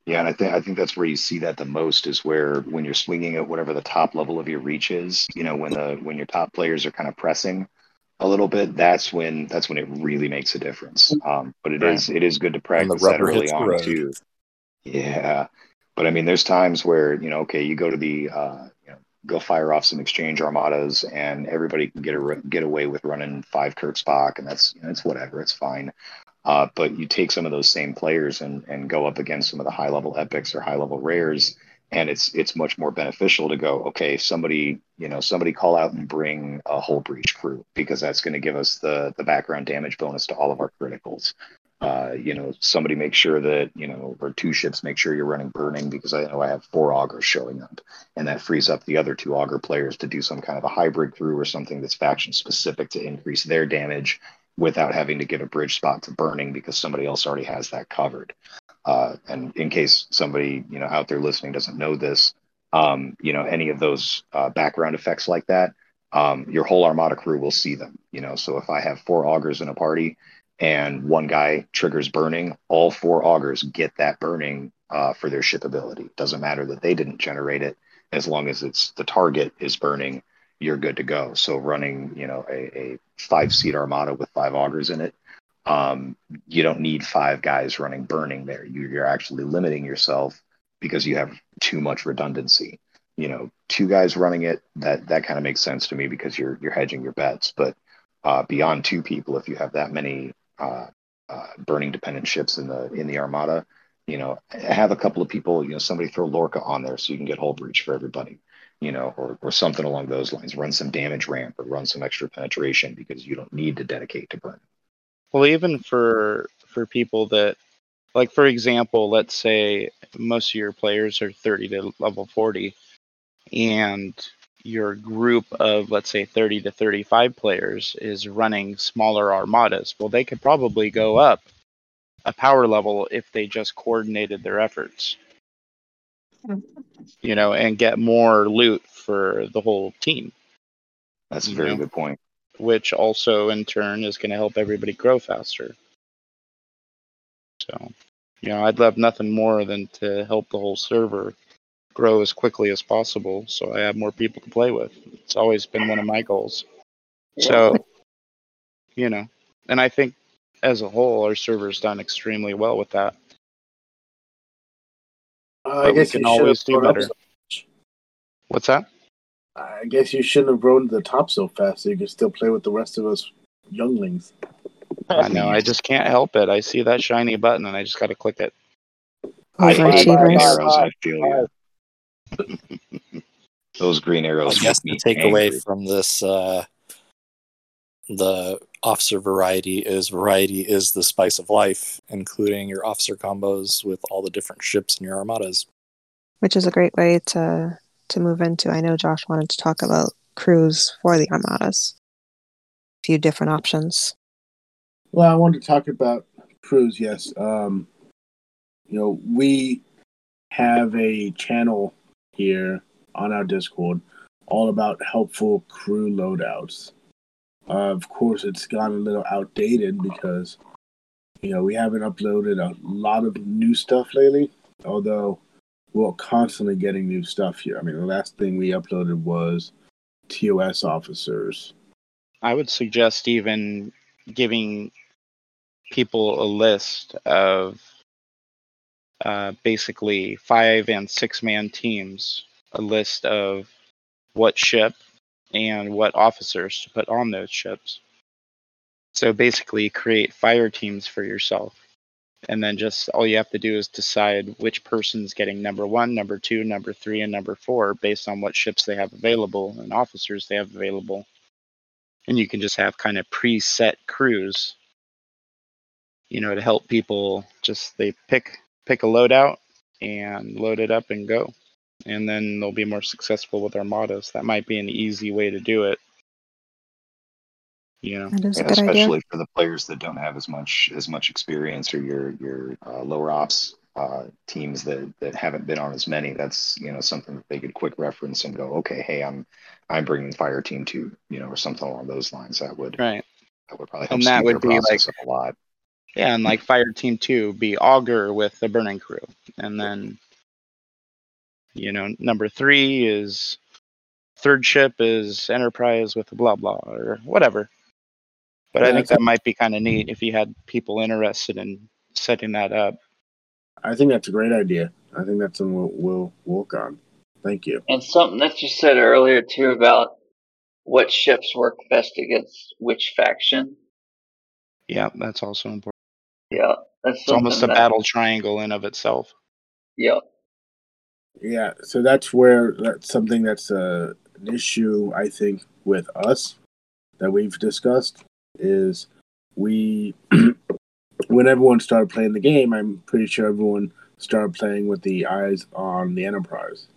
Yeah, and I think I think that's where you see that the most is where when you're swinging at whatever the top level of your reach is. You know, when the when your top players are kind of pressing a little bit, that's when that's when it really makes a difference. Um, but it Right. is it is good to practice that early on road. too. Yeah, but I mean, there's times where you know, okay, you go to the uh, you know, go fire off some exchange armadas, and everybody can get a, get away with running five Kirk Spock, and that's you know, it's whatever, it's fine. Uh, but you take some of those same players and, and go up against some of the high level epics or high level rares, and it's it's much more beneficial to go, okay, somebody you know somebody call out and bring a whole breach crew because that's going to give us the the background damage bonus to all of our criticals. Uh, you know, somebody make sure that you know, or two ships make sure you're running burning because I know I have four Augurs showing up, and that frees up the other two Augur players to do some kind of a hybrid crew or something that's faction specific to increase their damage without having to give a bridge spot to burning because somebody else already has that covered. Uh, and in case somebody you know out there listening doesn't know this, um, you know any of those uh, background effects like that, um, your whole armada crew will see them. You know, so if I have four Augurs in a party and one guy triggers burning, all four Augurs get that burning uh, for their ship ability. Doesn't matter that they didn't generate it, as long as it's the target is burning, you're good to go. So running, you know, a, a five seat armada with five Augurs in it, um, you don't need five guys running burning there. You, you're actually limiting yourself because you have too much redundancy. You know, two guys running it that that kind of makes sense to me because you're you're hedging your bets. But uh, beyond two people, if you have that many uh, uh, burning dependent ships in the in the armada, you know, have a couple of people. You know, somebody throw Lorca on there so you can get hull breach for everybody. You know, or or something along those lines. Run some damage ramp or run some extra penetration because you don't need to dedicate to burn. Well, even for for people that, like for example, let's say most of your players are 30 to level 40, and your group of let's say 30 to 35 players is running smaller armadas. Well, they could probably go up a power level if they just coordinated their efforts. You know, and get more loot for the whole team, That's a very know? good point. which also in turn is going to help everybody grow faster. So, you know, I'd love nothing more than to help the whole server grow as quickly as possible so I have more people to play with. It's always been one of my goals. So, you know, and I think as a whole, our server's done extremely well with that. Uh, But I we guess can you should always have do grown up better. so- What's that? I guess you shouldn't have grown to the top so fast, so you could still play with the rest of us younglings. I know, I just can't help it. I see that shiny button and I just got to click it. I hate green Overachievers. arrows. I feel you. Those green I arrows guess make the me takeaway from this, uh, the officer variety is variety is the spice of life, including your officer combos with all the different ships in your armadas. which is a great way to to move into. I know Josh wanted to talk about crews for the armadas. A few different options. Well, I wanted to talk about crews. Yes, um, you know we have a channel here on our Discord all about helpful crew loadouts. Uh, of course, it's gotten a little outdated because you know we haven't uploaded a lot of new stuff lately. Although we're constantly getting new stuff here. I mean, the last thing we uploaded was TOS officers. I would suggest even giving people a list of uh, basically five and six man teams, a list of what ship and what officers to put on those ships. So basically, create fire teams for yourself and then just all you have to do is decide which person's getting number one, number two, number three, and number four based on what ships they have available and officers they have available. And you can just have kind of preset crews, you know, to help people just they pick pick a loadout and load it up and go. And then they'll be more successful with armadas. That might be an easy way to do it. You know, That is a Yeah, good idea. especially for the players that don't have as much as much experience or your your uh, lower ops uh, teams that that haven't been on as many. That's you know something that they could quick reference and go, okay, hey, I'm I'm bringing fire team two, you know, or something along those lines. That would right? that would probably help And that speed would be process like- a lot. Yeah, and like Fire Team Two be Augur with the Burning Crew, and then you know number three is third ship is Enterprise with blah blah or whatever. But I think that might be kind of neat if you had people interested in setting that up. I think that's a great idea. I think that's something we'll, we'll work on. Thank you. And something that you said earlier too about what ships work best against which faction. Yeah, that's also important. Yeah, that's It's almost a that- battle triangle in of itself. Yeah, Yeah, so that's where that's something that's uh, an issue I think with us that we've discussed is we when everyone started playing the game, I'm pretty sure everyone started playing with the eyes on the Enterprise.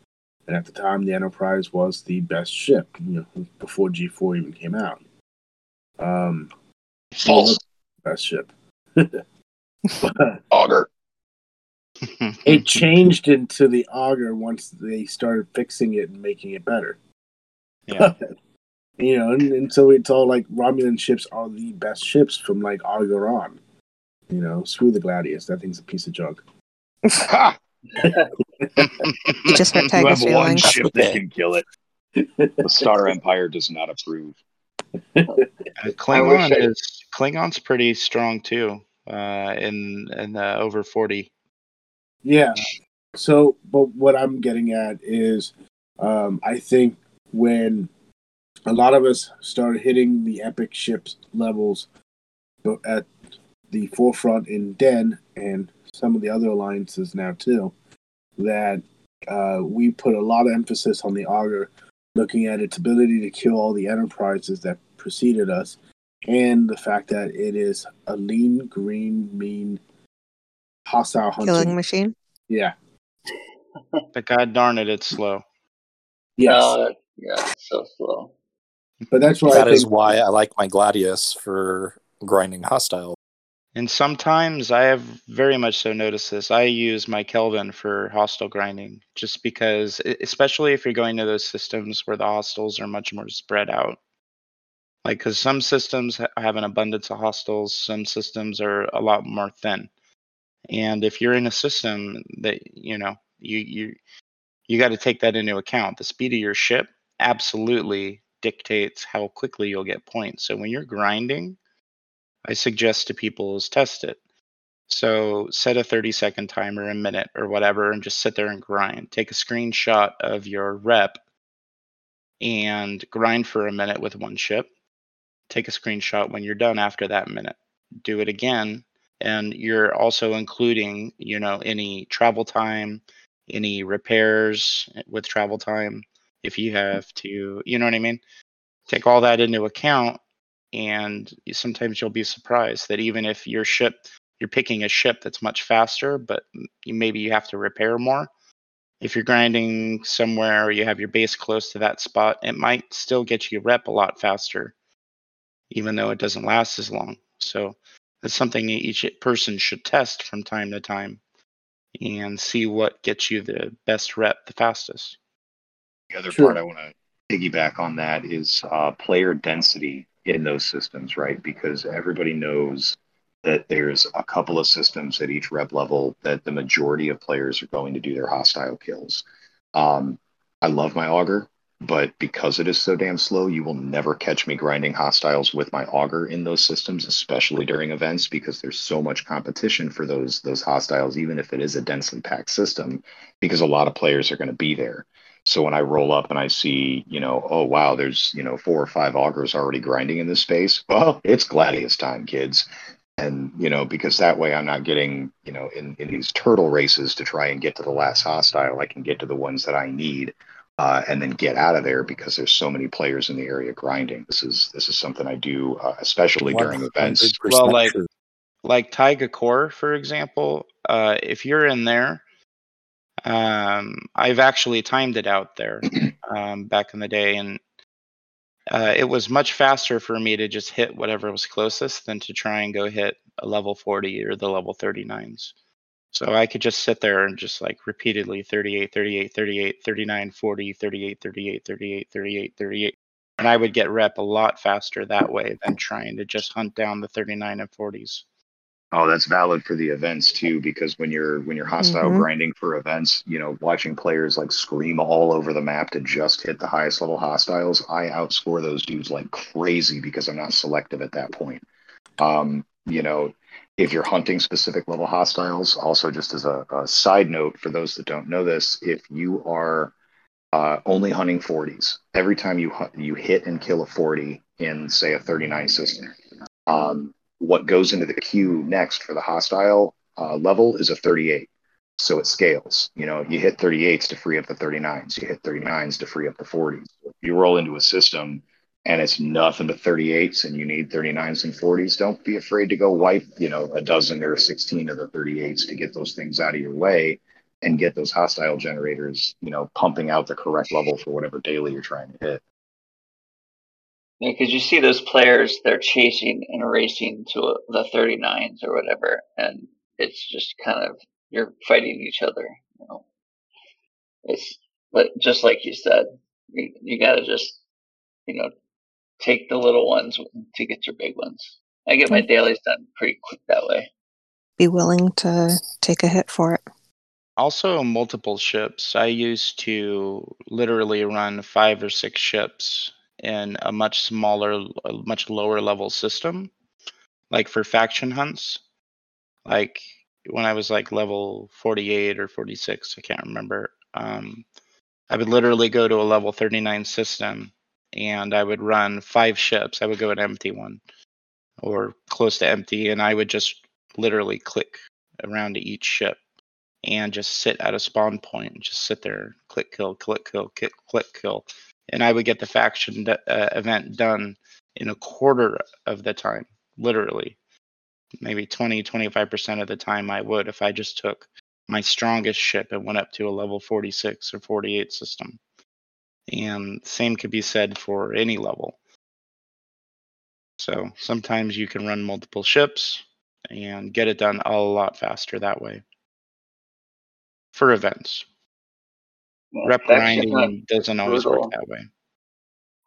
And at the time the Enterprise was the best ship, you know, before G4 even came out. Um False best ship. Augur. It changed into the Augur once they started fixing it and making it better. Yeah. you know, and, and so it's all like Romulan ships are the best ships from like Augur on. You know, screw the Gladius. That thing's a piece of junk. You just hurt You Tiger's have one feelings. ship that can kill it. The Star Empire does not approve. Uh, Klingon I- is Klingon's pretty strong too. Uh, in in the over forty. Yeah. So, but what I'm getting at is, um, I think when a lot of us started hitting the epic ships levels at the forefront in Den and some of the other alliances now too, that uh, we put a lot of emphasis on the Augur, looking at its ability to kill all the enterprises that preceded us, and the fact that it is a lean, green, mean, hostile hunting. Killing machine. Yeah. But god darn it, it's slow. Yeah, Uh, yeah, so slow. but that's why That I is think why I like my Gladius for grinding hostile. And sometimes I have very much so noticed this. I use my Kelvin for hostile grinding just because, especially if you're going to those systems where the hostiles are much more spread out. Like, because some systems have an abundance of hostiles, some systems are a lot more thin. And if you're in a system that, you know, you, you, you got to take that into account. The speed of your ship absolutely dictates how quickly you'll get points. So when you're grinding, I suggest to people is test it. So set a 30 second timer, a minute or whatever, and just sit there and grind. Take a screenshot of your rep and grind for a minute with one ship. Take a screenshot when you're done after that minute. Do it again. And you're also including, you know, any travel time, any repairs eh, with travel time, if you mm-hmm. have to, you know what I mean? Take all that into account and sometimes you'll be surprised that even if your ship you're picking a ship that's much faster but you, maybe you have to repair more if you're grinding somewhere or you have your base close to that spot it might still get you rep a lot faster even though it doesn't last as long so that's something each person should test from time to time and see what gets you the best rep the fastest The other Sure. part I want to piggyback on that is uh, player density in those systems, right? Because everybody knows that there's a couple of systems at each rep level that the majority of players are going to do their hostile kills. Um, I love my Augur, but because it is so damn slow, you will never catch me grinding hostiles with my Augur in those systems, especially during events, because there's so much competition for those those hostiles, even if it is a densely packed system, because a lot of players are going to be there. So when I roll up and I see, you know, oh wow, there's you know four or five Augurs already grinding in this space. Well, it's Gladius time, kids. and you know because that way i'm not getting you know in, in these turtle races to try and get to the last hostile i can get to the ones that i need uh, and then get out of there because there's so many players in the area grinding this is this is something i do uh, especially during events Well, like- like Taiga Core, for example, uh, if you're in there, um, I've actually timed it out there um, back in the day, and uh, it was much faster for me to just hit whatever was closest than to try and go hit a level 40 or the level 39s. So I could just sit there and just like repeatedly 38, 38, 38, 39, 40, 38, 38, 38, 38, 38. And I would get rep a lot faster that way than trying to just hunt down the 39 and 40s. Oh, that's valid for the events too, because when you're when you're hostile Mhm. grinding for events, you know, watching players like scream all over the map to just hit the highest level hostiles, I outscore those dudes like crazy because I'm not selective at that point. Um, you know, if you're hunting specific level hostiles, also just as a, a side note for those that don't know this, if you are uh, only hunting 40s, every time you you hit and kill a 40 in say a 39 system, um, what goes into the queue next for the hostile uh, level is a 38. So it scales. You know, you hit 38s to free up the 39s. You hit 39s to free up the 40s. If you roll into a system and it's nothing but 38s and you need 39s and 40s, don't be afraid to go wipe, you know, a dozen or 16 of the 38s to get those things out of your way and get those hostile generators, you know, pumping out the correct level for whatever daily you're trying to hit. yeah Because you see those players, they're chasing and racing to the 39s or whatever, and it's just kind of you're fighting each other. You know, it's but just like you said, you, you got to just you know take the little ones to get your big ones. I get my dailies done pretty quick that way. Be willing to take a hit for it. Also, multiple ships. I used to literally run five or six ships in a much smaller, a much lower level system, like for faction hunts. Like when I was like level 48 or 46, I can't remember. Um, I would literally go to a level 39 system and I would run five ships. I would go an empty one or close to empty, and I would just literally click around to each ship and just sit at a spawn point and just sit there, click kill, click kill, click click kill, and I would get the faction uh, event done in a quarter of the time, literally. Maybe 20, 25% of the time I would if I just took my strongest ship and went up to a level 46 or 48 system. And same could be said for any level. So sometimes you can run multiple ships and get it done a lot faster that way. For events. Yeah, Rep grinding doesn't always work that way.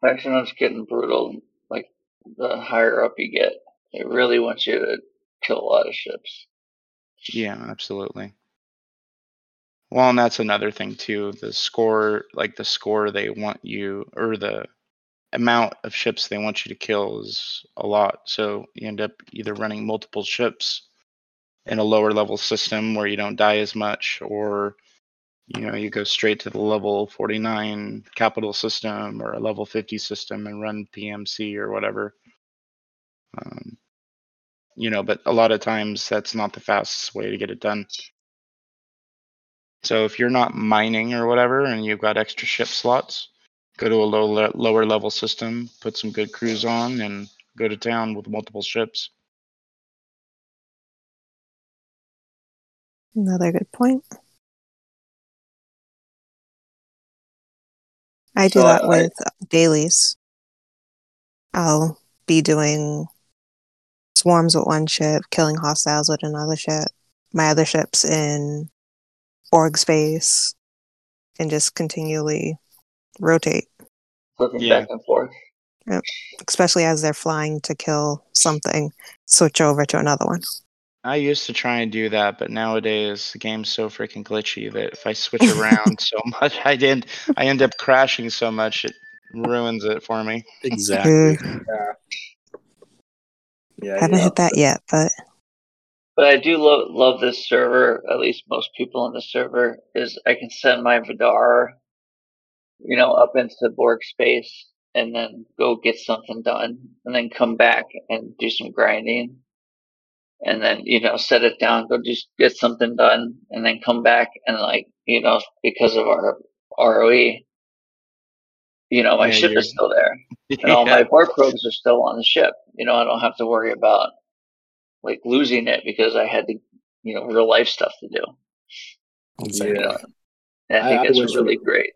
faction hunt's getting brutal. Like the higher up you get, they really want you to kill a lot of ships. Yeah, absolutely. Well, and that's another thing too. The score, like the score they want you, or the amount of ships they want you to kill is a lot. So you end up either running multiple ships in a lower level system where you don't die as much, or you know you go straight to the level 49 capital system or a level 50 system and run PMC or whatever. Um, you know, but a lot of times that's not the fastest way to get it done. So if you're not mining or whatever and you've got extra ship slots, go to a low le- lower level system, put some good crews on, and go to town with multiple ships. Another good point. I do So that I- with dailies. I'll be doing swarms with one ship, killing hostiles with another ship, my other ships in Borg space, and just continually rotate, Flipping Yeah. back and forth. Yep. especially as they're flying to kill something, switch over to another one. I used to try and do that, but nowadays the game's so freaking glitchy that if I switch around so much, I did I end up crashing so much it ruins it for me. Exactly. Mm, Yeah, haven't yeah. hit that yet, but But I do love love this server. At least most people on the server is I can send my Vidar, you know, up into the Borg space and then go get something done, and then come back and do some grinding. and then you know set it down, go just get something done, and then come back and like you know because of our ROE, you know my Yeah, ship is still there, and all my warp probes are still on the ship. You know I don't have to worry about like losing it because I had to you know real life stuff to do. Exactly. Yeah. And I I- think I it's wish we- really great.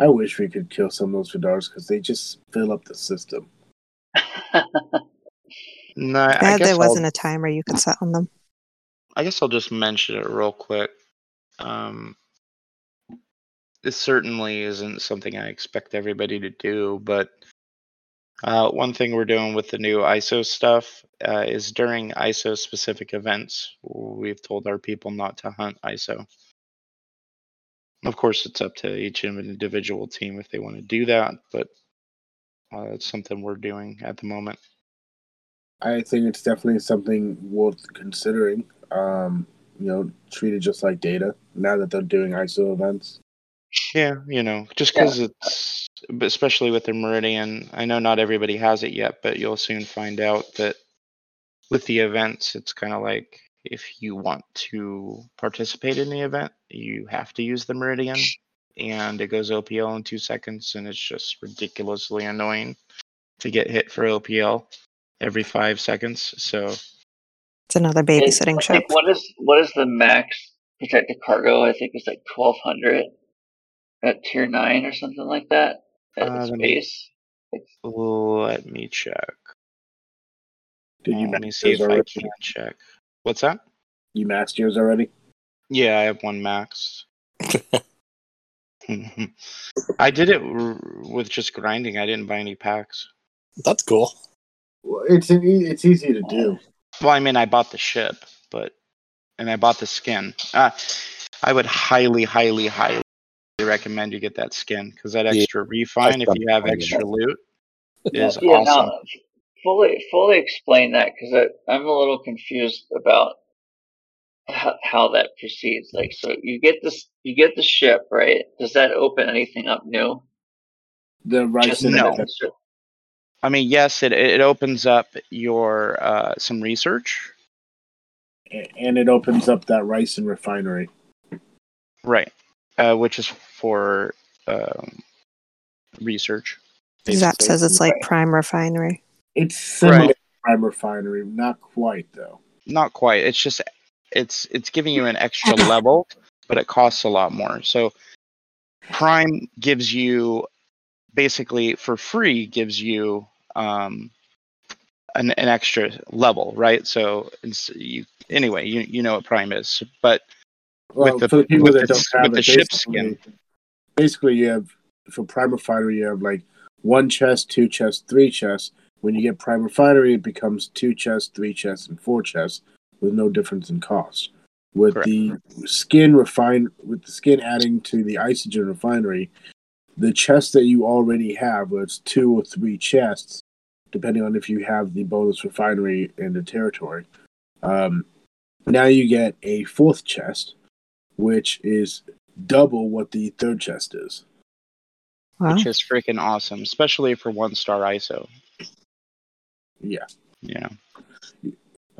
I wish we could kill some of those Vidars because they just fill up the system. No, I Bad guess there I'll- wasn't a timer you could set on them. I guess I'll just mention it real quick. Um, this certainly isn't something I expect everybody to do, but uh, one thing we're doing with the new ISO stuff uh, is during ISO specific events, we've told our people not to hunt ISO. Of course, it's up to each individual team if they want to do that, but uh, it's something we're doing at the moment. I think it's definitely something worth considering. Um, you know, treat it just like data. Now that they're doing ISO events, Yeah, you know, just Yeah. because it's, but especially with the Meridian, I know not everybody has it yet, but you'll soon find out that with the events, it's kind of like if you want to participate in the event, you have to use the Meridian, and it goes OPL in two seconds, and it's just ridiculously annoying to get hit for OPL every five seconds. So It's another babysitting I ship. what is what is the max protected cargo? I think it's like twelve hundred at tier nine or something like that at Uh, its let me- base. It's, let me check. did you Uh, let me see yours if I can check. What's that? You maxed yours already? Yeah, I have one max. I did it r- with just grinding. I didn't buy any packs. That's cool. Well, it's an e- it's easy to do. Well, I mean, I bought the ship, but and I bought the skin. Uh, I would highly, highly, highly recommend you get that skin because that Yeah, extra refine, if you have extra that. loot, is yeah, awesome. no, fully fully explain that because I'm a little confused about how, how that proceeds. Like, so you get this, you get the ship, right? Does that open anything up new? The right Just no. the? I mean, yes, it it opens up your uh, some research, and it opens up that rice and refinery. right? Uh, which is for um, research. Zap says it's like prime refinery. It's similar Right. to prime refinery, not quite though. not quite it's just it's it's giving you an extra level but it costs a lot more so prime gives you basically for free gives you um an, an extra level right so it's you anyway you you know what prime is but Well, With the- for the people that the- don't have with it, the ship skin. Basically, you have for prime refinery, you have like one chest, two chests, three chests. When you get prime refinery, it becomes two chests, three chests, and four chests, with no difference in cost. With Correct. the skin refine, with the skin adding to the isogen refinery, the chest that you already have, whether it's two or three chests, depending on if you have the bonus refinery in the territory. Um, now you get a fourth chest, which is double what the third chest is. Wow. which is freaking awesome especially for one star iso Yeah, you know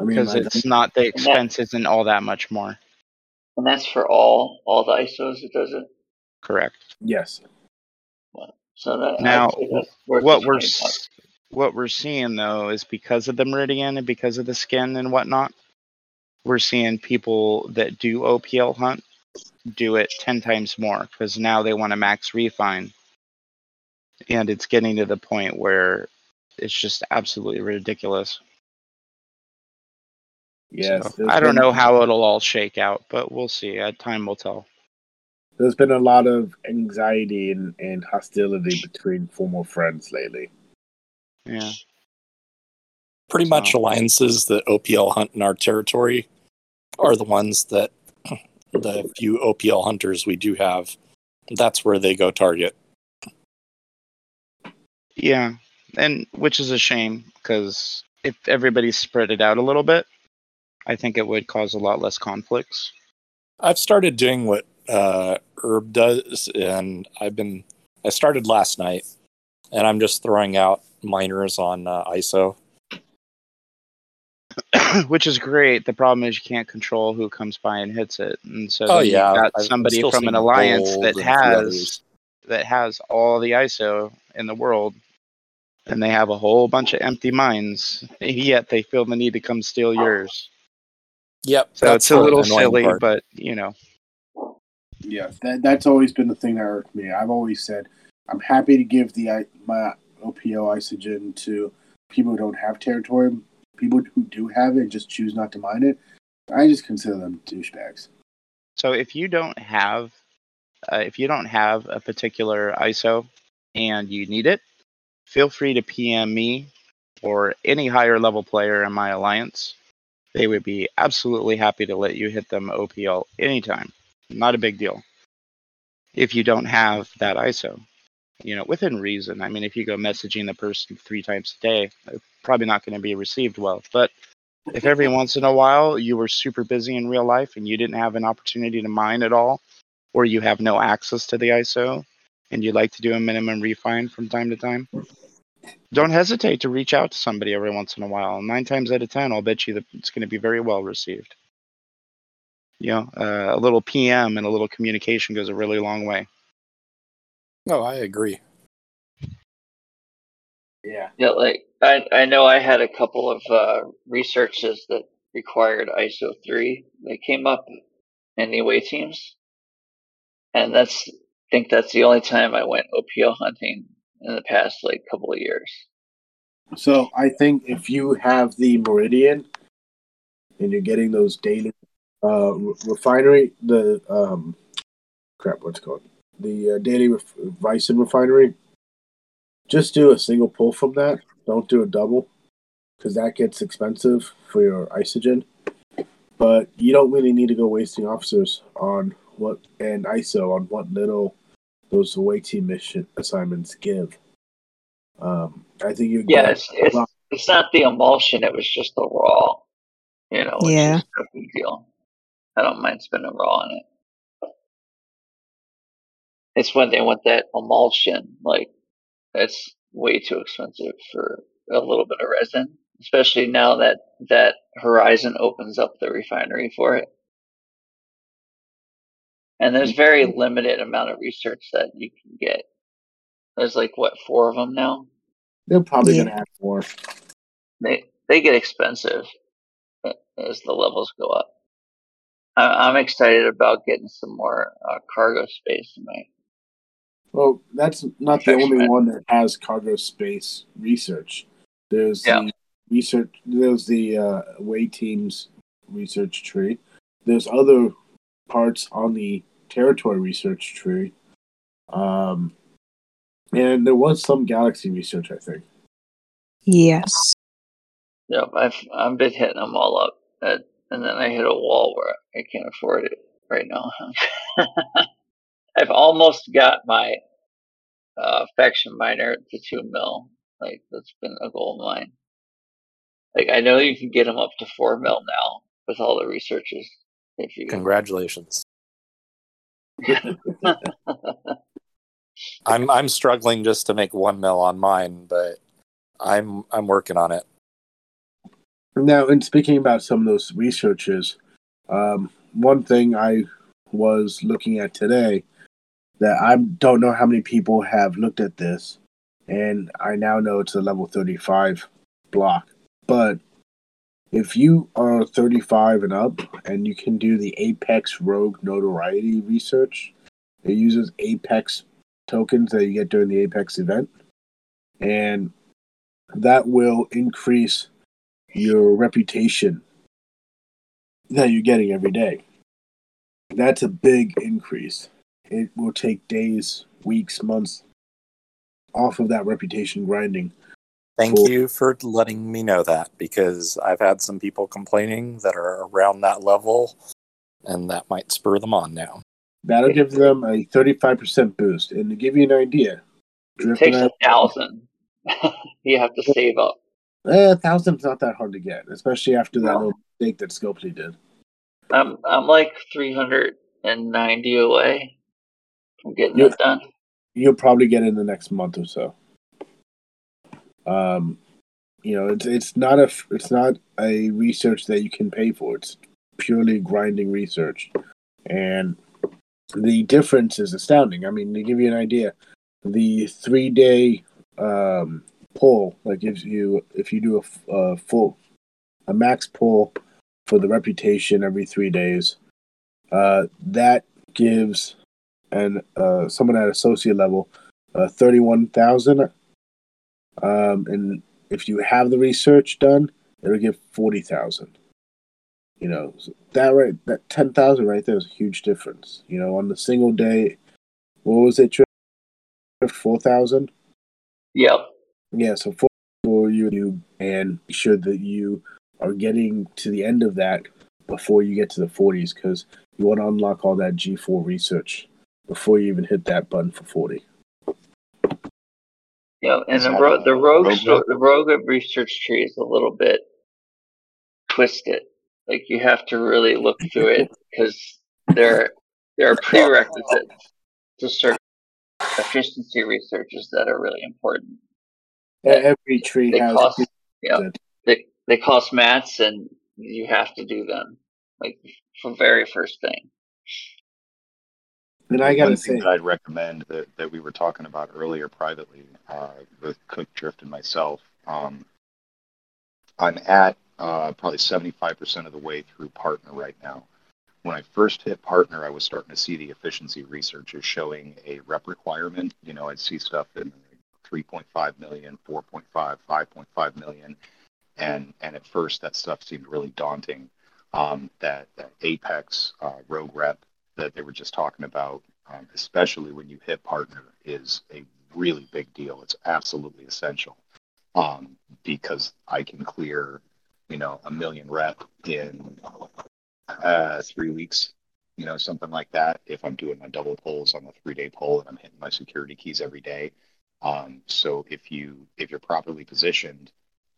I mean, because like, it's not the expense isn't all that much more And that's for all all the ISOs. It does it. correct yes, So that Now, say that's worth what we're bucks. s- what we're seeing though is because of the meridian and because of the skin and whatnot we're seeing people that do opl hunt do it 10 times more because now they want to max refine and it's getting to the point where it's just absolutely ridiculous yes. So, i don't been- know how it'll all shake out but we'll see uh, time will tell There's been a lot of anxiety and, and hostility between former friends lately. yeah Pretty much alliances that OPL hunt in our territory are the ones that the few OPL hunters we do have, that's where they go target. yeah and which is a shame because if everybody spread it out a little bit i think it would cause a lot less conflicts I've started doing what uh, Herb does, and I've been. I started last night, and I'm just throwing out miners on uh, ISO. which is great. The problem is you can't control who comes by and hits it, and so Oh, then you've got I've- I've somebody from an alliance that and a few has that has all the ISO in the world, and they have a whole bunch of empty mines, yet they feel the need to come steal yours. Yep. So that's it's a little silly, part. but you know, Yeah, that that's always been the thing that irked me. I've always said I'm happy to give the my OPO isogen to people who don't have territory. People who do have it just choose not to mine it. I just consider them douchebags. So if you don't have, uh, if you don't have a particular ISO and you need it, feel free to PM me or any higher level player in my alliance. They would be absolutely happy to let you hit them OPL anytime. Not a big deal. If you don't have that ISO, you know, within reason. I mean, if you go messaging the person three times a day, probably not going to be received well. But if every once in a while you were super busy in real life and you didn't have an opportunity to mine at all, or you have no access to the ISO and you'd like to do a minimum refine from time to time, don't hesitate to reach out to somebody every once in a while. Nine times out of ten, I'll bet you that it's going to be very well received. You know, uh, a little PM and a little communication goes a really long way. No, I agree. Yeah. Yeah, like I I know I had a couple of uh, researches that required ISO three. They came up in the away teams, and that's I think that's the only time I went OPO hunting in the past like couple of years. So I think if you have the Meridian and you're getting those daily uh, re- refinery, the um, crap, what's it called? The uh, daily ref- Vicen refinery. Just do a single pull from that. Don't do a double because that gets expensive for your isogen. But you don't really need to go wasting officers on what and ISO on what little those away team mission assignments give. Um, I think you Yeah, it's it's, it's not the emulsion; it was just the raw. You know, Yeah. is no big deal. I don't mind spending raw on it. It's when they want that emulsion, like that's way too expensive for a little bit of resin, especially now that that Horizon opens up the refinery for it. And there's very limited amount of research that you can get. There's like what four of them now. They're probably Yeah. going to add more. They they get expensive as the levels go up. I- I'm excited about getting some more uh, cargo space in my Well, that's not the only one that has cargo space research. There's Yeah. the research. There's the uh, away teams research tree. There's other parts on the territory research tree. Um, and there was some galaxy research, I think. Yes. Yep, I've I've been hitting them all up, at, and then I hit a wall where I can't afford it right now. I've almost got my uh, faction miner to two mil. Like that's been a goal of mine. Like I know you can get them up to four mil now with all the researches. If you Congratulations. I'm I'm struggling just to make one mil on mine, but I'm I'm working on it. Now, in speaking about some of those researches, um, one thing I was looking at today that I don't know how many people have looked at this, and I now know it's a level 35 block. But if you are 35 and up and you can do the Apex Rogue Notoriety research, it uses Apex tokens that you get during the Apex event, and that will increase your reputation that you're getting every day. That's a big increase. It will take days, weeks, months off of that reputation grinding. Thank Cool. you for letting me know that because I've had some people complaining that are around that level, and that might spur them on now. That'll give them a 35% boost. And to give you an idea, it takes a thousand, you have to save up. eh, a thousand's not that hard to get, especially after that No. little mistake that Scopely did. I'm I'm like three hundred and ninety away from getting You- it done. You'll probably get it in the next month or so. Um, you know, it's it's not a it's not a research that you can pay for. It's purely grinding research, and the difference is astounding. I mean, to give you an idea, the three day um, pull, like if you if you do a, a full a max pull for the reputation every three days, uh, that gives and uh, someone at associate level uh, thirty one thousand. Um, and if you have the research done, it'll give forty thousand. You know that right, that ten thousand right there is a huge difference. You know, on the single day, what was it? Four thousand. Yep. Yeah, so for, for you, you and be sure that you are getting to the end of that before you get to the 40s because you want to unlock all that G4 research before you even hit that button for 40. Yeah, and the, ro- the rogue rogue the rogue research tree is a little bit twisted. Like you have to really look through it because there there are prerequisites to certain efficiency researches that are really important. Every tree they has. cost, yeah, they they cost mats, and you have to do them like for very first thing. And I gotta say, thing that I'd recommend that, that we were talking about earlier privately uh, with Cook Drift and myself. Um, I'm at uh, probably 75% of the way through partner right now. When I first hit partner, I was starting to see the efficiency researchers showing a rep requirement. You know, I'd see stuff in 3.5 million, 4.5, 5.5 million, and and at first that stuff seemed really daunting. Um, that, that Apex uh, Rogue Rep that they were just talking about, um, especially when you hit partner, is a really big deal. It's absolutely essential um, because I can clear, you know, a million rep in uh, three weeks, you know, something like that. If I'm doing my double pulls on the three day pull and I'm hitting my security keys every day. Um, so if you if you're properly positioned,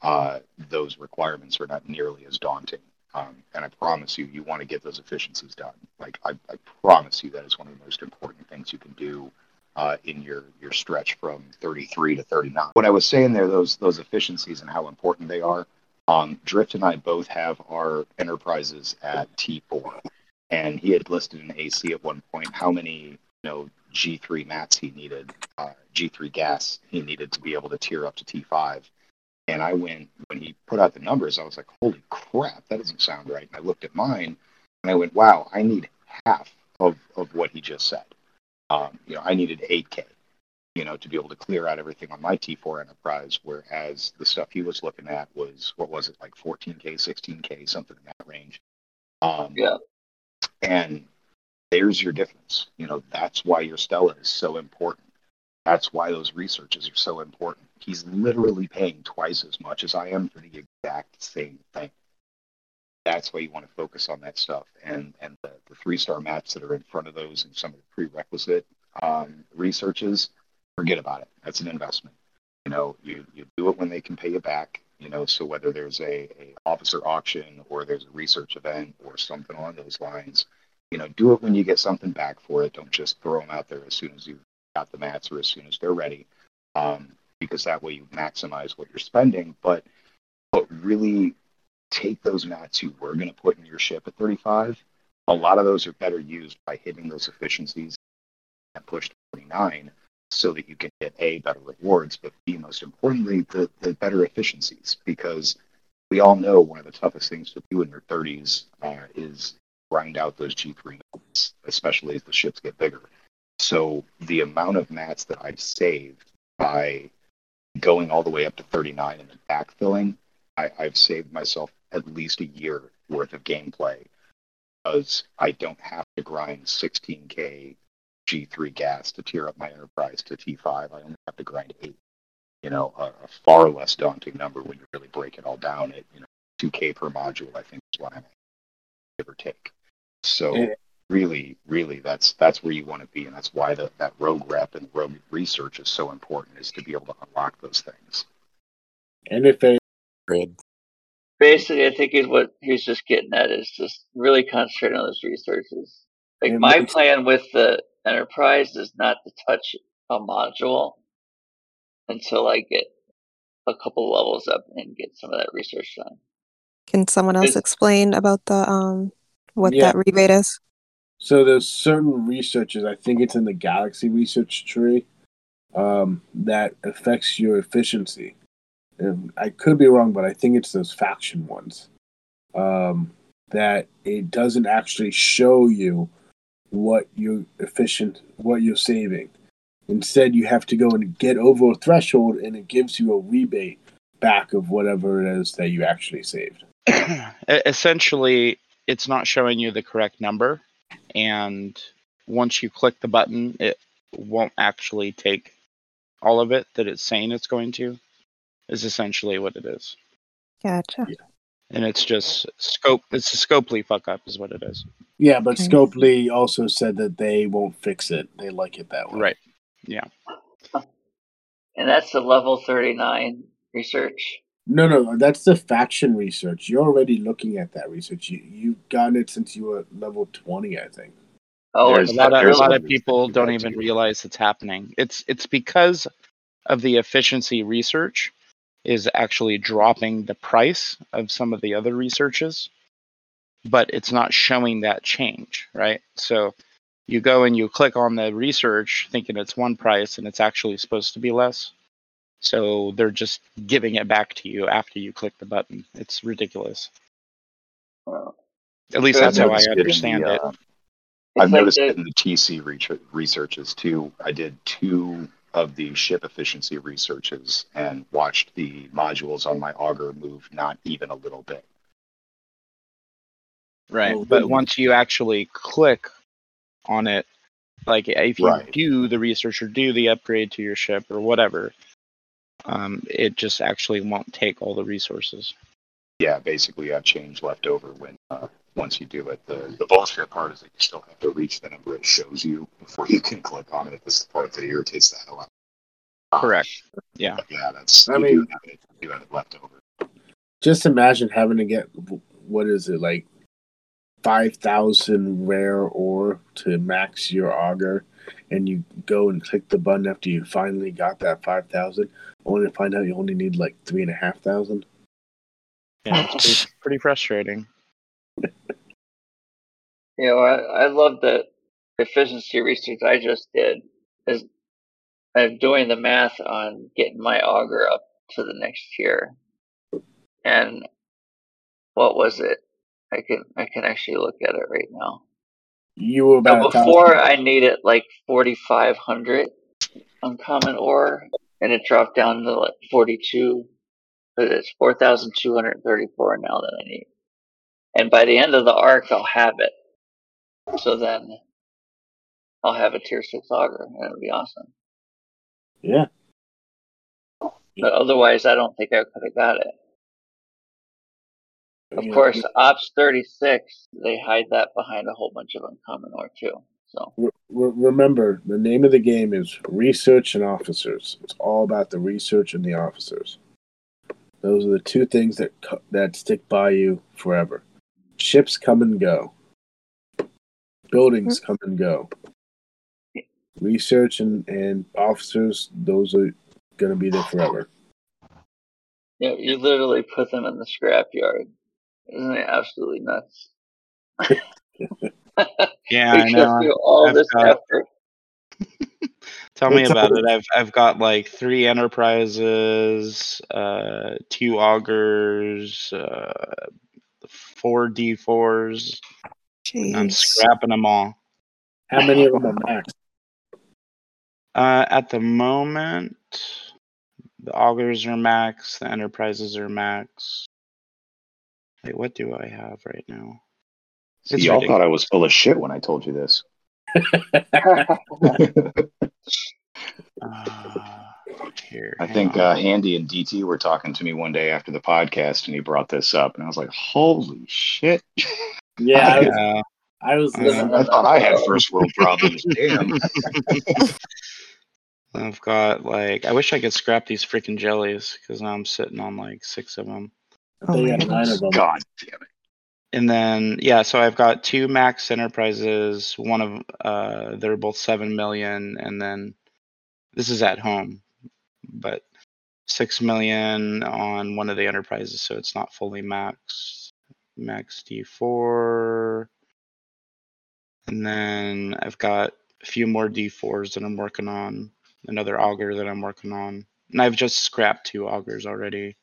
uh, those requirements are not nearly as daunting. Um, and I promise you, you want to get those efficiencies done. Like I, I promise you, that is one of the most important things you can do uh, in your your stretch from 33 to 39. What I was saying there, those those efficiencies and how important they are. Um, Drift and I both have our enterprises at T4, and he had listed in AC at one point how many you know G3 mats he needed, uh, G3 gas he needed to be able to tier up to T5. And I went, when he put out the numbers, I was like, holy crap, that doesn't sound right. And I looked at mine and I went, wow, I need half of, of what he just said. Um, you know, I needed 8K, you know, to be able to clear out everything on my T4 enterprise, whereas the stuff he was looking at was, what was it, like 14K, 16K, something in that range. Um, yeah. And there's your difference. You know, that's why your Stella is so important. That's why those researches are so important. He's literally paying twice as much as I am for the exact same thing. That's why you want to focus on that stuff. And and the, the three star mats that are in front of those and some of the prerequisite um, researches, forget about it. That's an investment. You know, you, you do it when they can pay you back. You know, so whether there's a, a officer auction or there's a research event or something along those lines, you know, do it when you get something back for it. Don't just throw them out there as soon as you got the mats or as soon as they're ready, um, because that way you maximize what you're spending. But but really take those mats you were going to put in your ship at 35. A lot of those are better used by hitting those efficiencies and push to 49 so that you can get a better rewards, but b most importantly the, the better efficiencies because we all know one of the toughest things to do in your 30s uh, is grind out those G3 mats, especially as the ships get bigger. So the amount of mats that I've saved by going all the way up to 39 and then backfilling, I, I've saved myself at least a year worth of gameplay because I don't have to grind 16k G3 gas to tier up my enterprise to T5. I only have to grind eight. You know, a, a far less daunting number when you really break it all down at you know 2k per module. I think is what I'm give or take. So. Really, really, that's that's where you want to be, and that's why the, that rogue rep and rogue research is so important, is to be able to unlock those things. and if they Basically, I think is what he's just getting at is just really concentrating on those researches. Like Yeah, my plan with the enterprise is not to touch a module until I get a couple levels up and get some of that research done. Can someone else Is- explain about the um what Yeah. that rebate is? So there's certain researches, I think it's in the Galaxy research tree, um, that affects your efficiency. And I could be wrong, but I think it's those faction ones. Um, that it doesn't actually show you what you're efficient, what you're saving. Instead, you have to go and get over a threshold, and it gives you a rebate back of whatever it is that you actually saved. Essentially it's not showing you the correct number and once you click the button it won't actually take all of it that it's saying it's going to is essentially what it is Gotcha. and it's just scope it's a scopely fuck up is what it is Yeah, but Okay. Scopely also said that they won't fix it. They like it that way. right Yeah. And that's the level 39 research. No, no, that's the faction research. You're already looking at that research. You you've gotten it since you were level twenty, I think. Oh, There's a lot of, a lot of people don't even do realize it's happening it's it's because of the efficiency research is actually dropping the price of some of the other researches but it's not showing that change right so you go and you click on the research thinking it's one price and it's actually supposed to be less so they're just giving it back to you after you click the button it's ridiculous uh, at least I've that's how i noticed it the, understand it uh, I've like noticed the- in the TC researches too. I did two of the ship efficiency researches and watched the modules on my Augur move not even a little bit. Right. Oh, but really? once you actually click on it, like if you Right. do the research or do the upgrade to your ship or whatever, um, it just actually won't take all the resources. Yeah, basically you have change left over when uh, once you do it. The the bullshit part is that you still have to reach the number it shows you before you can click on it. This is the part that irritates the hell out. of. Correct. Yeah. But yeah, that's I you mean- do have it, you have it left over. Just imagine having to get what is it like five thousand rare ore to max your Augur, and you go and click the button after you finally got that five thousand, only to find out you only need like three and a half thousand. Yeah, it's pretty, pretty frustrating. You know, I, I love the efficiency research I just did. Is I'm doing the math on getting my Augur up to the next tier, and what was it? I can I can actually look at it right now. You were about thousand. before I needed like 4,500 uncommon ore, and it dropped down to like 42. But it's 4,234 now that I need. And by the end of the arc, I'll have it. So then I'll have a tier 6 Augur, and it'll be awesome. Yeah, But otherwise, I don't think I could have got it. Of You know, course, Ops 36, they hide that behind a whole bunch of uncommon ore too. So, Re- re- remember, the name of the game is Research and Officers. It's all about the research and the officers. Those are the two things that co- that stick by you forever. Ships come and go. Buildings mm. come and go. Research and, and officers, those are going to be there forever. you, know, you literally put them in the scrapyard. Isn't it absolutely nuts? Yeah, I know. all I've this got- effort. Tell me about it. I've I've got like three enterprises, uh, two Augurs, uh, four D fours. I'm scrapping them all. How many of them are max? Uh, at the moment, the Augurs are max. The enterprises are max. Wait, what do I have right now? See, It's y'all ridiculous. thought I was full of shit when I told you this. Uh, here, I think on. uh, Andy and DT were talking to me one day after the podcast, and he brought this up, and I was like, "Holy shit!" yeah, I was, Yeah, I was Uh. I thought I had first world problems. Damn. I've got like I wish I could scrap these freaking jellies because now I'm sitting on like six of them. I think Oh I my got nine of them. God damn it. And then yeah, so I've got two max enterprises. One of uh, they're both seven million, and then this is at home, but six million on one of the enterprises, so it's not fully max. Max D4. And then I've got a few more D4s that I'm working on, another Augur that I'm working on. And I've just scrapped two Augurs already.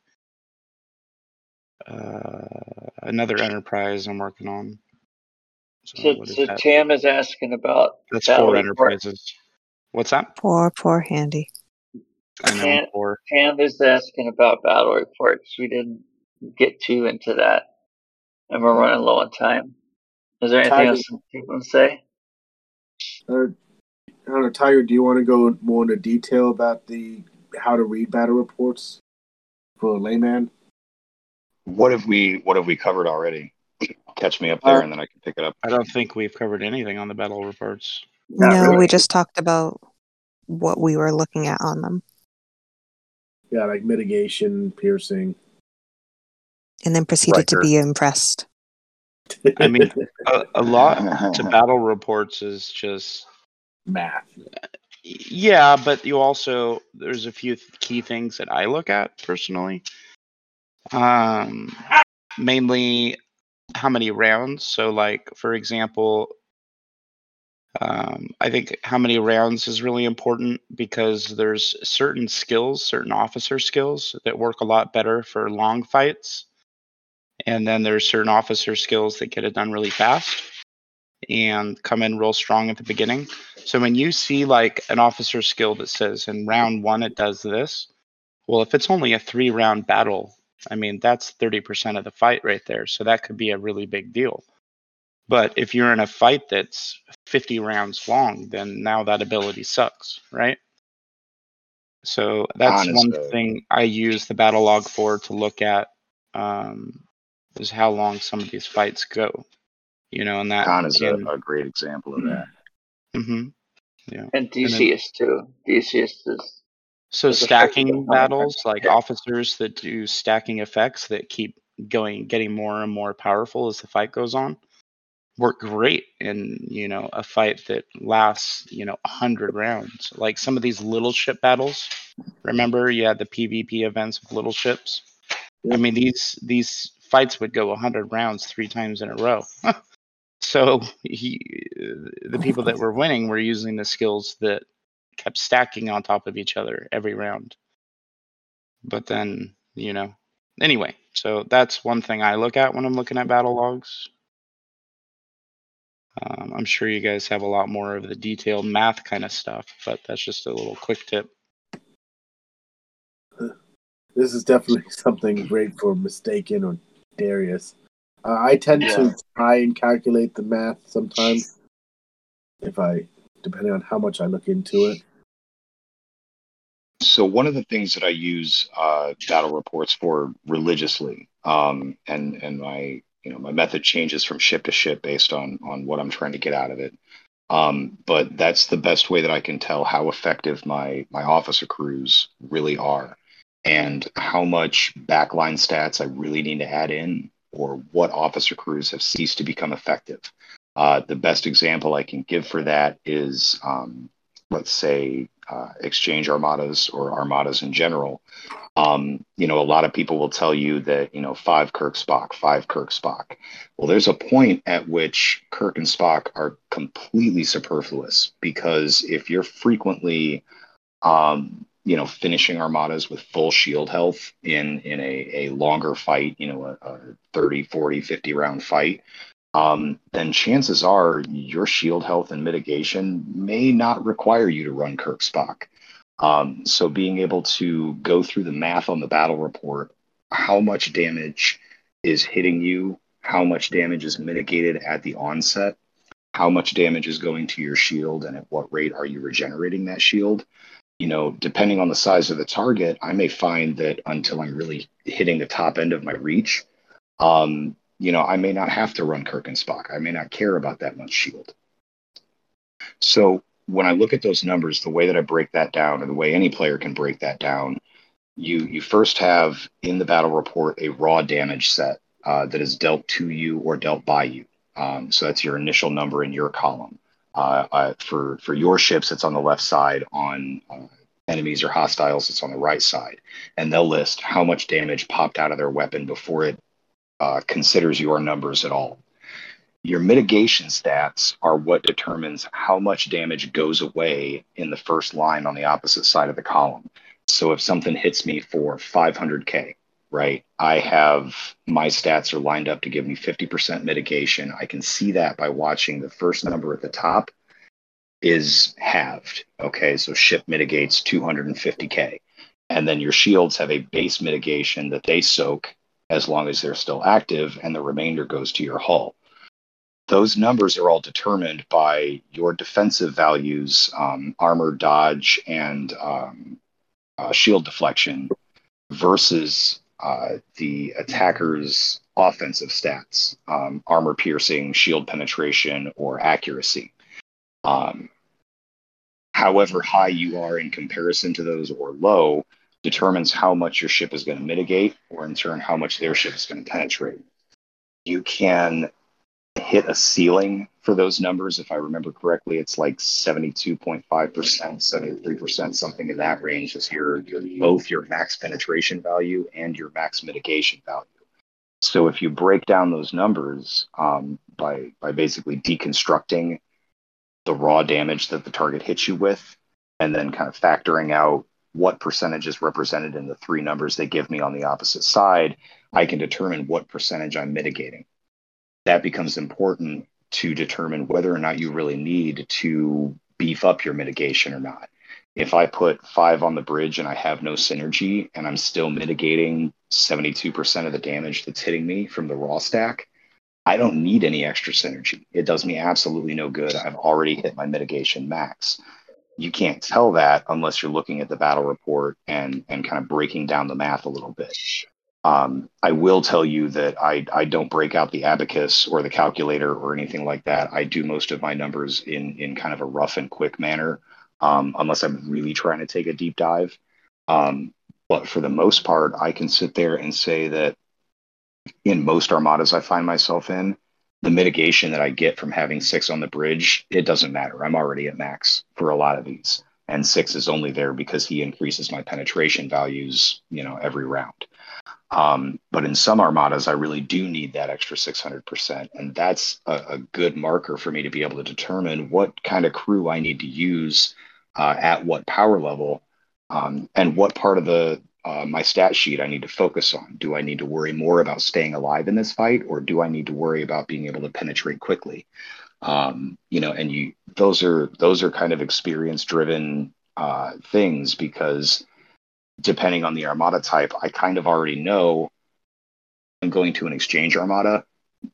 Uh, another enterprise I'm working on. So, So, what is so? Tam is asking about That's four report. enterprises. What's that? Poor, poor Handy. I know Tam, four. Tam is asking about battle reports. We didn't get too into that, and we're running low on time. Is there anything Tiger. else you want to say? Uh, I don't know, Tiger. Do you want to go more into detail about the how to read battle reports for a layman? What have we What have we covered already? Catch me up there, uh, and then I can pick it up. I don't think we've covered anything on the battle reports. Not no, really. we just talked about what we were looking at on them Yeah, like mitigation, piercing. and then proceeded to be impressed. I mean, a, a lot to battle reports is just math. yeah, but you also there's a few th- key things that I look at personally. Um, mainly how many rounds. So, like for example, um, I think how many rounds is really important because there's certain skills, certain officer skills that work a lot better for long fights, and then there's certain officer skills that get it done really fast and come in real strong at the beginning. So when you see like an officer skill that says in round one it does this, well, if it's only a three round battle, I mean that's thirty percent of the fight right there. So that could be a really big deal. But if you're in a fight that's 50 rounds long, then now that ability sucks, right? So that's one uh, thing I use the battle log for to look at um, is how long some of these fights go. You know, and that Khan is a, can- a great example of that. Mhm. Yeah. And then- too. DCS is So stacking battles, like officers that do stacking effects that keep going, getting more and more powerful as the fight goes on, work great in you know a fight that lasts you know a hundred rounds. Like some of these little ship battles. Remember, you had the PvP events with little ships. I mean these these fights would go a hundred rounds three times in a row. so he, the people that were winning were using the skills that kept stacking on top of each other every round. But then, you know, anyway, so that's one thing I look at when I'm looking at battle logs. Um, I'm sure you guys have a lot more of the detailed math kind of stuff, but that's just a little quick tip. This is definitely something great for mistaken or Darius. Uh, I tend Yeah. to try and calculate the math sometimes, if I, depending on how much I look into it. So one of the things that I use uh, battle reports for religiously, um, and and my you know my method changes from ship to ship based on on what I'm trying to get out of it. Um, but that's the best way that I can tell how effective my my officer crews really are, and how much backline stats I really need to add in, or what officer crews have ceased to become effective. Uh, the best example I can give for that is, um, let's say, uh, exchange armadas or armadas in general. Um, you know, a lot of people will tell you that, you know, five Kirk Spock, five Kirk Spock. Well, there's a point at which Kirk and Spock are completely superfluous because if you're frequently, um, you know, finishing armadas with full shield health in in a, a longer fight, you know, a, a 30, 40, 50 round fight, um, then chances are your shield health and mitigation may not require you to run Kirk Spock. Um, so being able to go through the math on the battle report, how much damage is hitting you, how much damage is mitigated at the onset, how much damage is going to your shield, and at what rate are you regenerating that shield. You know, depending on the size of the target, I may find that until I'm really hitting the top end of my reach, um, you know, I may not have to run Kirk and Spock. I may not care about that much shield. So when I look at those numbers, the way that I break that down, or the way any player can break that down, you you first have in the battle report a raw damage set uh, that is dealt to you or dealt by you. Um, so that's your initial number in your column. Uh, uh, for for your ships, it's on the left side on uh, enemies or hostiles it's on the right side, and they'll list how much damage popped out of their weapon before it uh, considers your numbers at all. Your mitigation stats are what determines how much damage goes away in the first line on the opposite side of the column. So if something hits me for 500K, right, I have my stats are lined up to give me 50% mitigation. I can see that by watching the first number at the top is halved. Okay, so ship mitigates 250K. And then your shields have a base mitigation that they soak as long as they're still active, and the remainder goes to your hull. Those numbers are all determined by your defensive values, um, armor, dodge, and um, uh, shield deflection, versus uh, the attacker's offensive stats, um, armor piercing, shield penetration, or accuracy. Um, however high you are in comparison to those or low determines how much your ship is going to mitigate, or in turn, how much their ship is going to penetrate. You can hit a ceiling for those numbers. If I remember correctly, it's like 72.5%, 73%, something in that range is your, your both your max penetration value and your max mitigation value. So if you break down those numbers um, by by basically deconstructing the raw damage that the target hits you with, and then kind of factoring out what percentage is represented in the three numbers they give me on the opposite side, I can determine what percentage I'm mitigating. That becomes important to determine whether or not you really need to beef up your mitigation or not. If I put five on the bridge and I have no synergy and I'm still mitigating 72% of the damage that's hitting me from the raw stack, I don't need any extra synergy. It does me absolutely no good. I've already hit my mitigation max you can't tell that unless you're looking at the battle report and and kind of breaking down the math a little bit. Um, I will tell you that I I don't break out the abacus or the calculator or anything like that. I do most of my numbers in in kind of a rough and quick manner, um, unless I'm really trying to take a deep dive. Um, but for the most part, I can sit there and say that in most armadas I find myself in, the mitigation that I get from having six on the bridge, it doesn't matter. I'm already at max for a lot of these. And six is only there because he increases my penetration values, you know, every round. Um, but in some armadas, I really do need that extra 600%. And that's a, a, good marker for me to be able to determine what kind of crew I need to use uh, at what power level um, and what part of the, uh, my stat sheet I need to focus on. Do I need to worry more about staying alive in this fight, or do I need to worry about being able to penetrate quickly? Um, you know, and you those are those are kind of experience driven uh, things because depending on the armada type, I kind of already know I'm going to an exchange armada.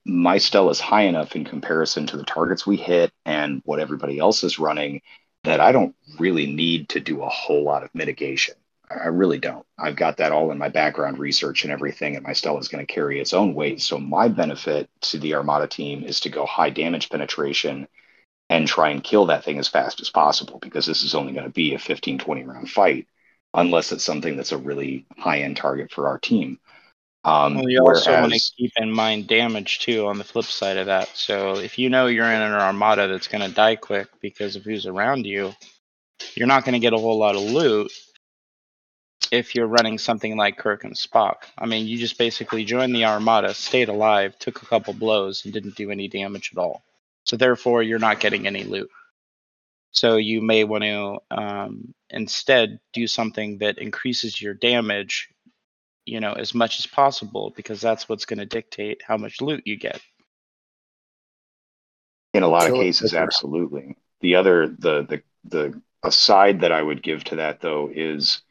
My stell is high enough in comparison to the targets we hit and what everybody else is running that I don't really need to do a whole lot of mitigation. I really don't. I've got that all in my background research and everything, and my Stella is going to carry its own weight. So my benefit to the Armada team is to go high damage penetration and try and kill that thing as fast as possible because this is only going to be a 15, 20 round fight unless it's something that's a really high end target for our team. Um, well, you also whereas, want to keep in mind damage too on the flip side of that. So if you know you're in an armada that's going to die quick because of who's around you, you're not going to get a whole lot of loot if you're running something like Kirk and Spock. I mean, you just basically joined the Armada, stayed alive, took a couple blows, and didn't do any damage at all. So therefore, you're not getting any loot. So you may want to um, instead do something that increases your damage, you know, as much as possible, because that's what's going to dictate how much loot you get. In a lot of cases, absolutely. The other, the the the aside that I would give to that though is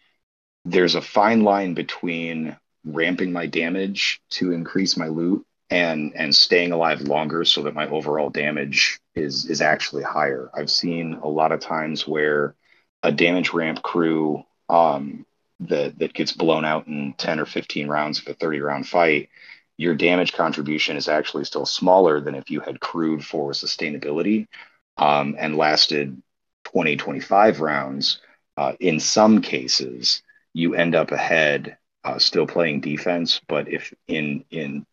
there's a fine line between ramping my damage to increase my loot and and staying alive longer so that my overall damage is is actually higher. I've seen a lot of times where a damage ramp crew um, that that gets blown out in 10 or 15 rounds of a 30 round fight, your damage contribution is actually still smaller than if you had crewed for sustainability um, and lasted 20, 25 rounds. Uh, in some cases, you end up ahead, uh, still playing defense. But if in in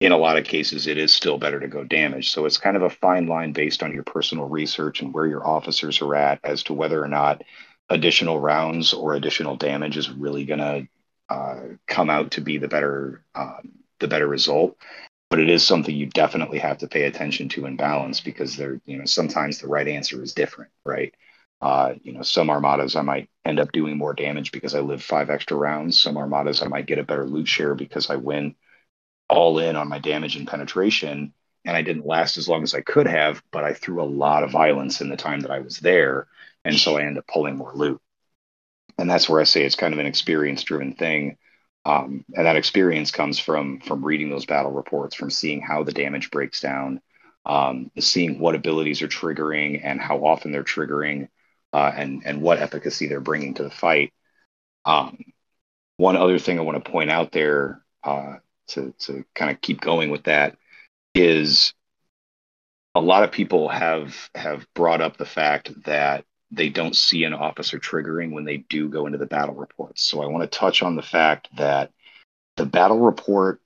in a lot of cases, it is still better to go damage. So it's kind of a fine line based on your personal research and where your officers are at as to whether or not additional rounds or additional damage is really going to uh, come out to be the better um, the better result. But it is something you definitely have to pay attention to and balance because there, you know, sometimes the right answer is different, right? Uh, you know, some armadas I might end up doing more damage because I live five extra rounds. Some armadas I might get a better loot share because I win all in on my damage and penetration. And I didn't last as long as I could have, but I threw a lot of violence in the time that I was there. And so I end up pulling more loot. And that's where I say it's kind of an experience driven thing. Um, and that experience comes from from reading those battle reports, from seeing how the damage breaks down, um, seeing what abilities are triggering and how often they're triggering, uh, and and what efficacy they're bringing to the fight. Um, one other thing I want to point out there uh, to to kind of keep going with that is a lot of people have have brought up the fact that they don't see an officer triggering when they do go into the battle reports. So I want to touch on the fact that the battle report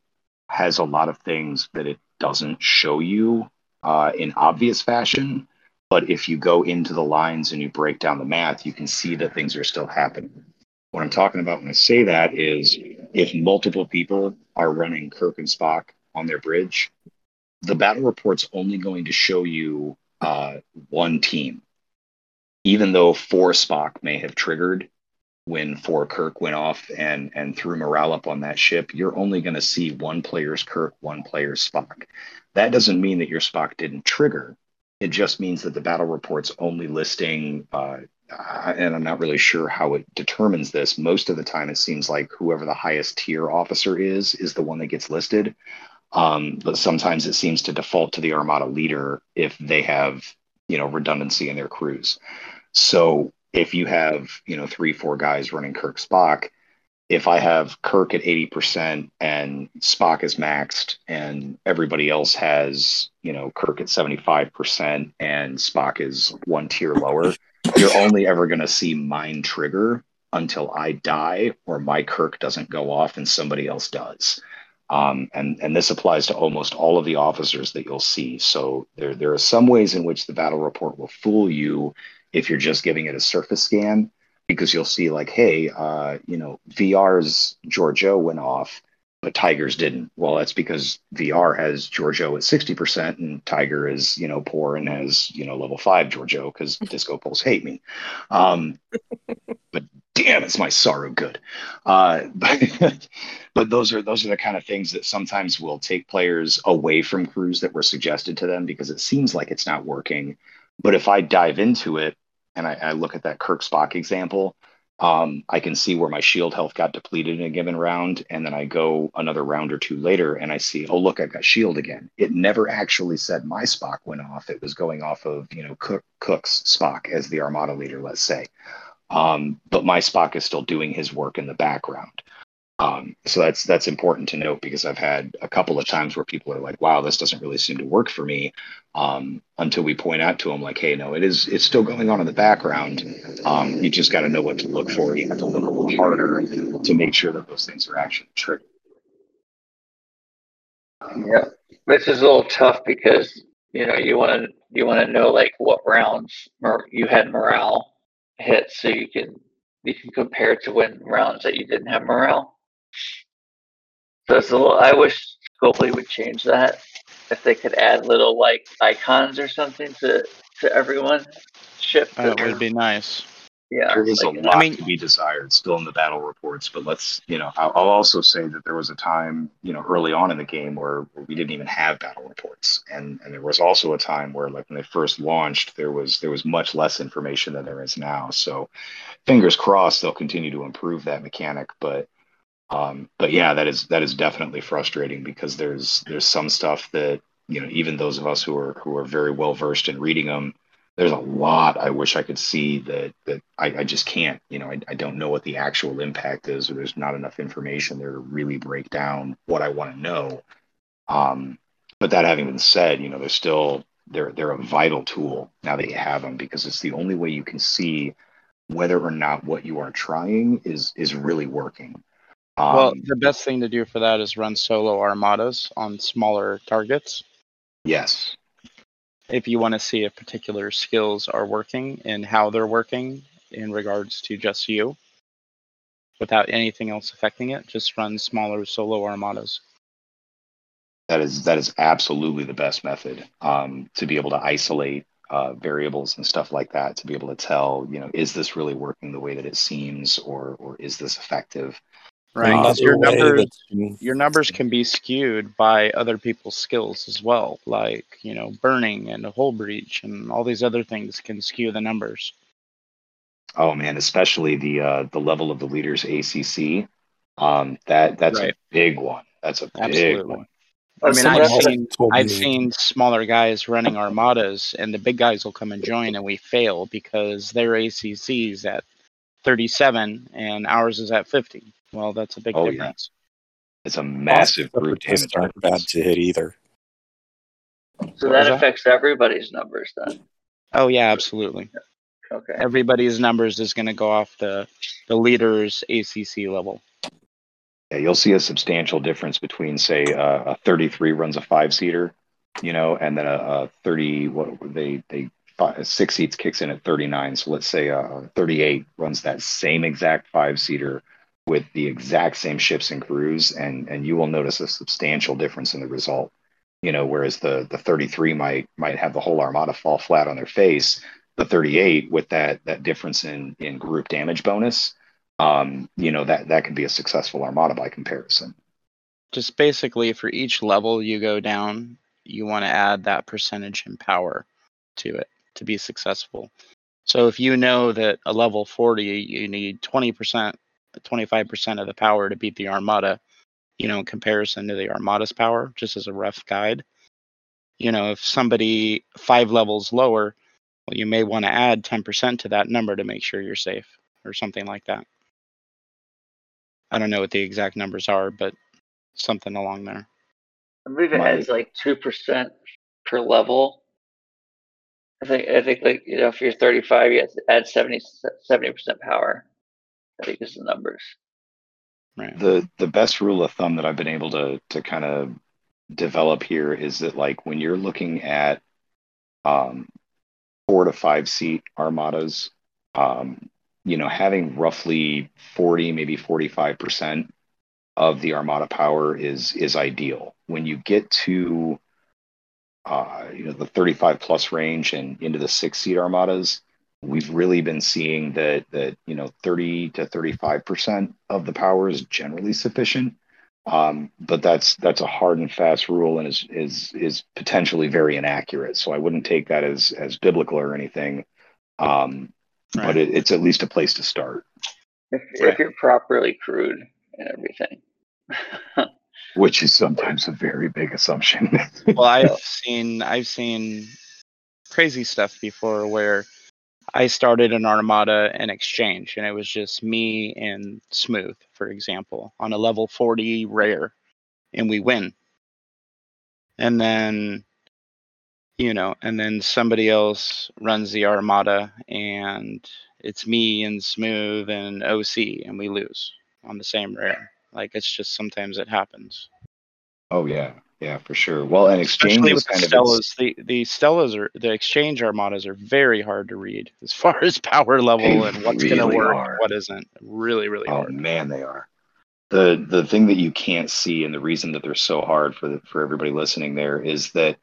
has a lot of things that it doesn't show you uh, in obvious fashion. But if you go into the lines and you break down the math, you can see that things are still happening. What I'm talking about when I say that is if multiple people are running Kirk and Spock on their bridge, the battle report's only going to show you uh, one team even though four Spock may have triggered when four Kirk went off and and threw morale up on that ship, you're only going to see one player's Kirk, one player's Spock. That doesn't mean that your Spock didn't trigger. It just means that the battle report's only listing, uh, and I'm not really sure how it determines this. Most of the time, it seems like whoever the highest tier officer is is the one that gets listed. Um, but sometimes it seems to default to the Armada leader if they have, you know, redundancy in their crews. So if you have, you know, three, four guys running Kirk Spock, if I have Kirk at 80% and Spock is maxed and everybody else has, you know, Kirk at 75% and Spock is one tier lower, you're only ever going to see mine trigger until I die or my Kirk doesn't go off and somebody else does. Um, and and this applies to almost all of the officers that you'll see. So there there are some ways in which the battle report will fool you if you're just giving it a surface scan because you'll see like hey uh, you know vr's georgiou went off but tigers didn't. Well that's because vr has georgiou at 60% and tiger is you know poor and has you know level 5 georgiou because disco pulse hate me. Um, but damn it's my sorrow good. Uh, but, but those are those are the kind of things that sometimes will take players away from crews that were suggested to them because it seems like it's not working. But if i dive into it and I, I look at that Kirk Spock example, um, I can see where my shield health got depleted in a given round, and then I go another round or two later, and I see, oh look, I've got shield again. It never actually said my Spock went off. It was going off of you know Cook, Cook's Spock as the Armada leader, let's say. Um, but my Spock is still doing his work in the background. Um, so that's that's important to note because I've had a couple of times where people are like, "Wow, this doesn't really seem to work for me," um, until we point out to them like, "Hey, no, it is. It's still going on in the background. Um, you just got to know what to look for. You have to look a little harder to make sure that those things are actually triggered." Yeah, this is a little tough because you know you want to you want to know like what rounds you had morale hit so you can you can compare to when rounds that you didn't have morale. So it's a little, I wish Scopely would change that. If they could add little like icons or something to to everyone ship. That would be nice. Yeah, there is like, a lot I mean- to be desired still in the battle reports, but let's, you know, I'll, I'll also say that there was a time, you know, early on in the game where, where we didn't even have battle reports, and and there was also a time where, like when they first launched, there was there was much less information than there is now. So, fingers crossed they'll continue to improve that mechanic, but um, but yeah, that is that is definitely frustrating because there's there's some stuff that you know even those of us who are who are very well versed in reading them, there's a lot I wish I could see that that I, I just can't. You know, I, I don't know what the actual impact is, or there's not enough information there to really break down what I want to know. Um, but that having been said, you know, they're still they're they're a vital tool now that you have them because it's the only way you can see whether or not what you are trying is is really working. Um, well, the best thing to do for that is run solo armadas on smaller targets. yes, If you want to see if particular skills are working and how they're working, in regards to just you without anything else affecting it. Just run smaller solo armadas. That is that is absolutely the best method um, to be able to isolate uh, variables and stuff like that to be able to tell you know is this really working the way that it seems or or is this effective Right. Another 'cause your numbers you- your numbers can be skewed by other people's skills as well. Like, you know, burning and hull breach and all these other things can skew the numbers. oh man especially the uh, the level of the leaders ACC um, that that's Right. a big one that's a big one I mean, I've seen I've seen smaller guys running armadas, and the big guys will come and join, and we fail because their ACC's at 37 and ours is at 50. Well, that's a big Oh, yeah. difference. it's a massive group damage aren't bad to hit either. So What that was that? affects everybody's numbers then. Oh yeah, absolutely. Okay. Everybody's numbers is going to go off the the leader's ACC level. Yeah, you'll see a substantial difference between, say, uh, a 33 runs a five seater, you know, and then a, a 30. What they they five, six seats kicks in at 39. So let's say a 38 runs that same exact five seater with the exact same ships and crews, and and you will notice a substantial difference in the result. You know, whereas the the 33 might might have the whole armada fall flat on their face. The 38 with that that difference in in group damage bonus um, you know that that could be a successful armada by comparison. Just basically for each level you go down, you want to add that percentage in power to it to be successful. So if you know that a level 40 you need 20%, 25% of the power to beat the armada, you know, in comparison to the armada's power, just as a rough guide. You know, if somebody five levels lower, well, you may want to add 10% to that number to make sure you're safe or something like that. I don't know what the exact numbers are, but something along there. I believe it My- adds like two percent per level. I think I think like you know if you're 35, you have to add 70 percent power. I think is the numbers. Right. The the best rule of thumb that I've been able to to kind of develop here is that like when you're looking at um, four to five seat armadas, um, you know, having roughly 40, maybe 45 percent of the armada power is is ideal. When you get to uh, you know the 35 plus range and into the six seat armadas, we've really been seeing that that you know 30 to 35 percent of the power is generally sufficient. Um, but that's that's a hard and fast rule and is is is potentially very inaccurate. So I wouldn't take that as as biblical or anything. Um, Right. but it, it's at least a place to start. If, Right. if you're properly crewed and everything. which is sometimes a very big assumption. well i've seen i've seen crazy stuff before where i started an armada in exchange and it was just me and smooth for example on a level 40 rare and we win. And then you know and then somebody else runs the armada and it's me and smooth and oc and we lose on the same rare. Like it's just sometimes it happens. Oh yeah, yeah, for sure. Well, and exchange especially is with the kind of Stellas. The the Stellas are the exchange armadas are very hard to read as far as power level and what's going to work, are. what isn't. Really, really hard. oh hard. man, they are. The the thing that you can't see and the reason that they're so hard for the, for everybody listening there is that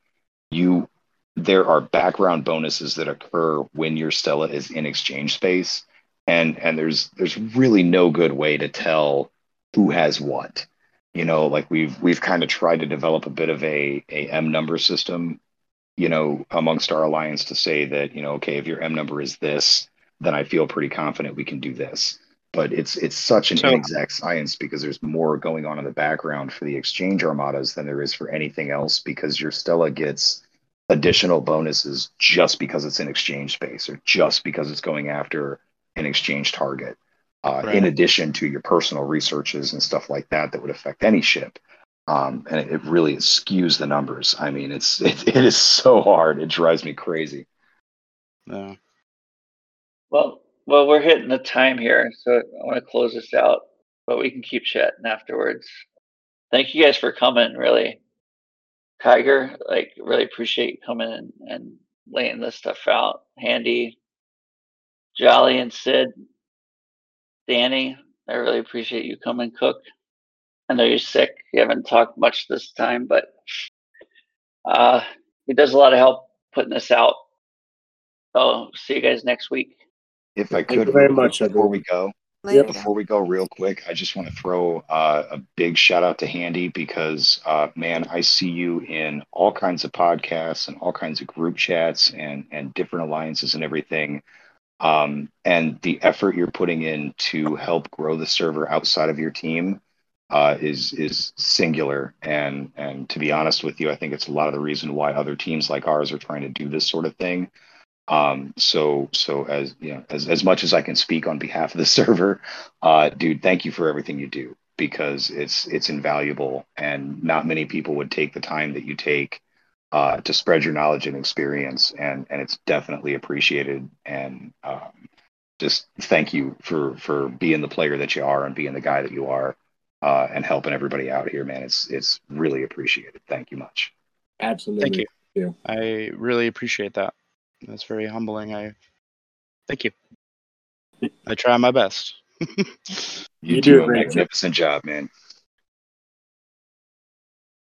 you there are background bonuses that occur when your Stella is in exchange space and and there's there's really no good way to tell who has what. You know, like we've we've kind of tried to develop a bit of a a M number system, you know, amongst our alliance to say that, you know, okay, if your M number is this, then I feel pretty confident we can do this. But it's it's such an So- inexact science because there's more going on in the background for the exchange armadas than there is for anything else because your Stella gets additional bonuses just because it's in exchange space or just because it's going after an exchange target. Uh, Right. In addition to your personal researches and stuff like that, that would affect any ship, um, and it, it really skews the numbers. I mean, it's it, it is so hard; it drives me crazy. Yeah. Well, well, we're hitting the time here, so I want to close this out, but we can keep chatting afterwards. Thank you guys for coming. Really, Tiger, like, really appreciate you coming and, and laying this stuff out. Handy, Jolly and Sid, Danny, I really appreciate you coming, Cook. I know you're sick. You haven't talked much this time, but uh, he does a lot of help putting this out. So see you guys next week. If I Thank could, you very much, before we go, Later. before we go real quick, I just want to throw uh, a big shout out to Handy because, uh, man, I see you in all kinds of podcasts and all kinds of group chats and and different alliances and everything. Um, and the effort you're putting in to help grow the server outside of your team uh, is is singular. And and to be honest with you, I think it's a lot of the reason why other teams like ours are trying to do this sort of thing. Um, so so as you know, as as much as I can speak on behalf of the server, uh, dude, thank you for everything you do because it's it's invaluable, and not many people would take the time that you take uh, to spread your knowledge and experience, and and it's definitely appreciated. And um, just thank you for for being the player that you are and being the guy that you are, uh, and helping everybody out here, man. It's it's really appreciated. Thank you much. Absolutely. Thank you. I really appreciate that. That's very humbling. I thank you. I try my best. You, You do do a a great job. magnificent job, man.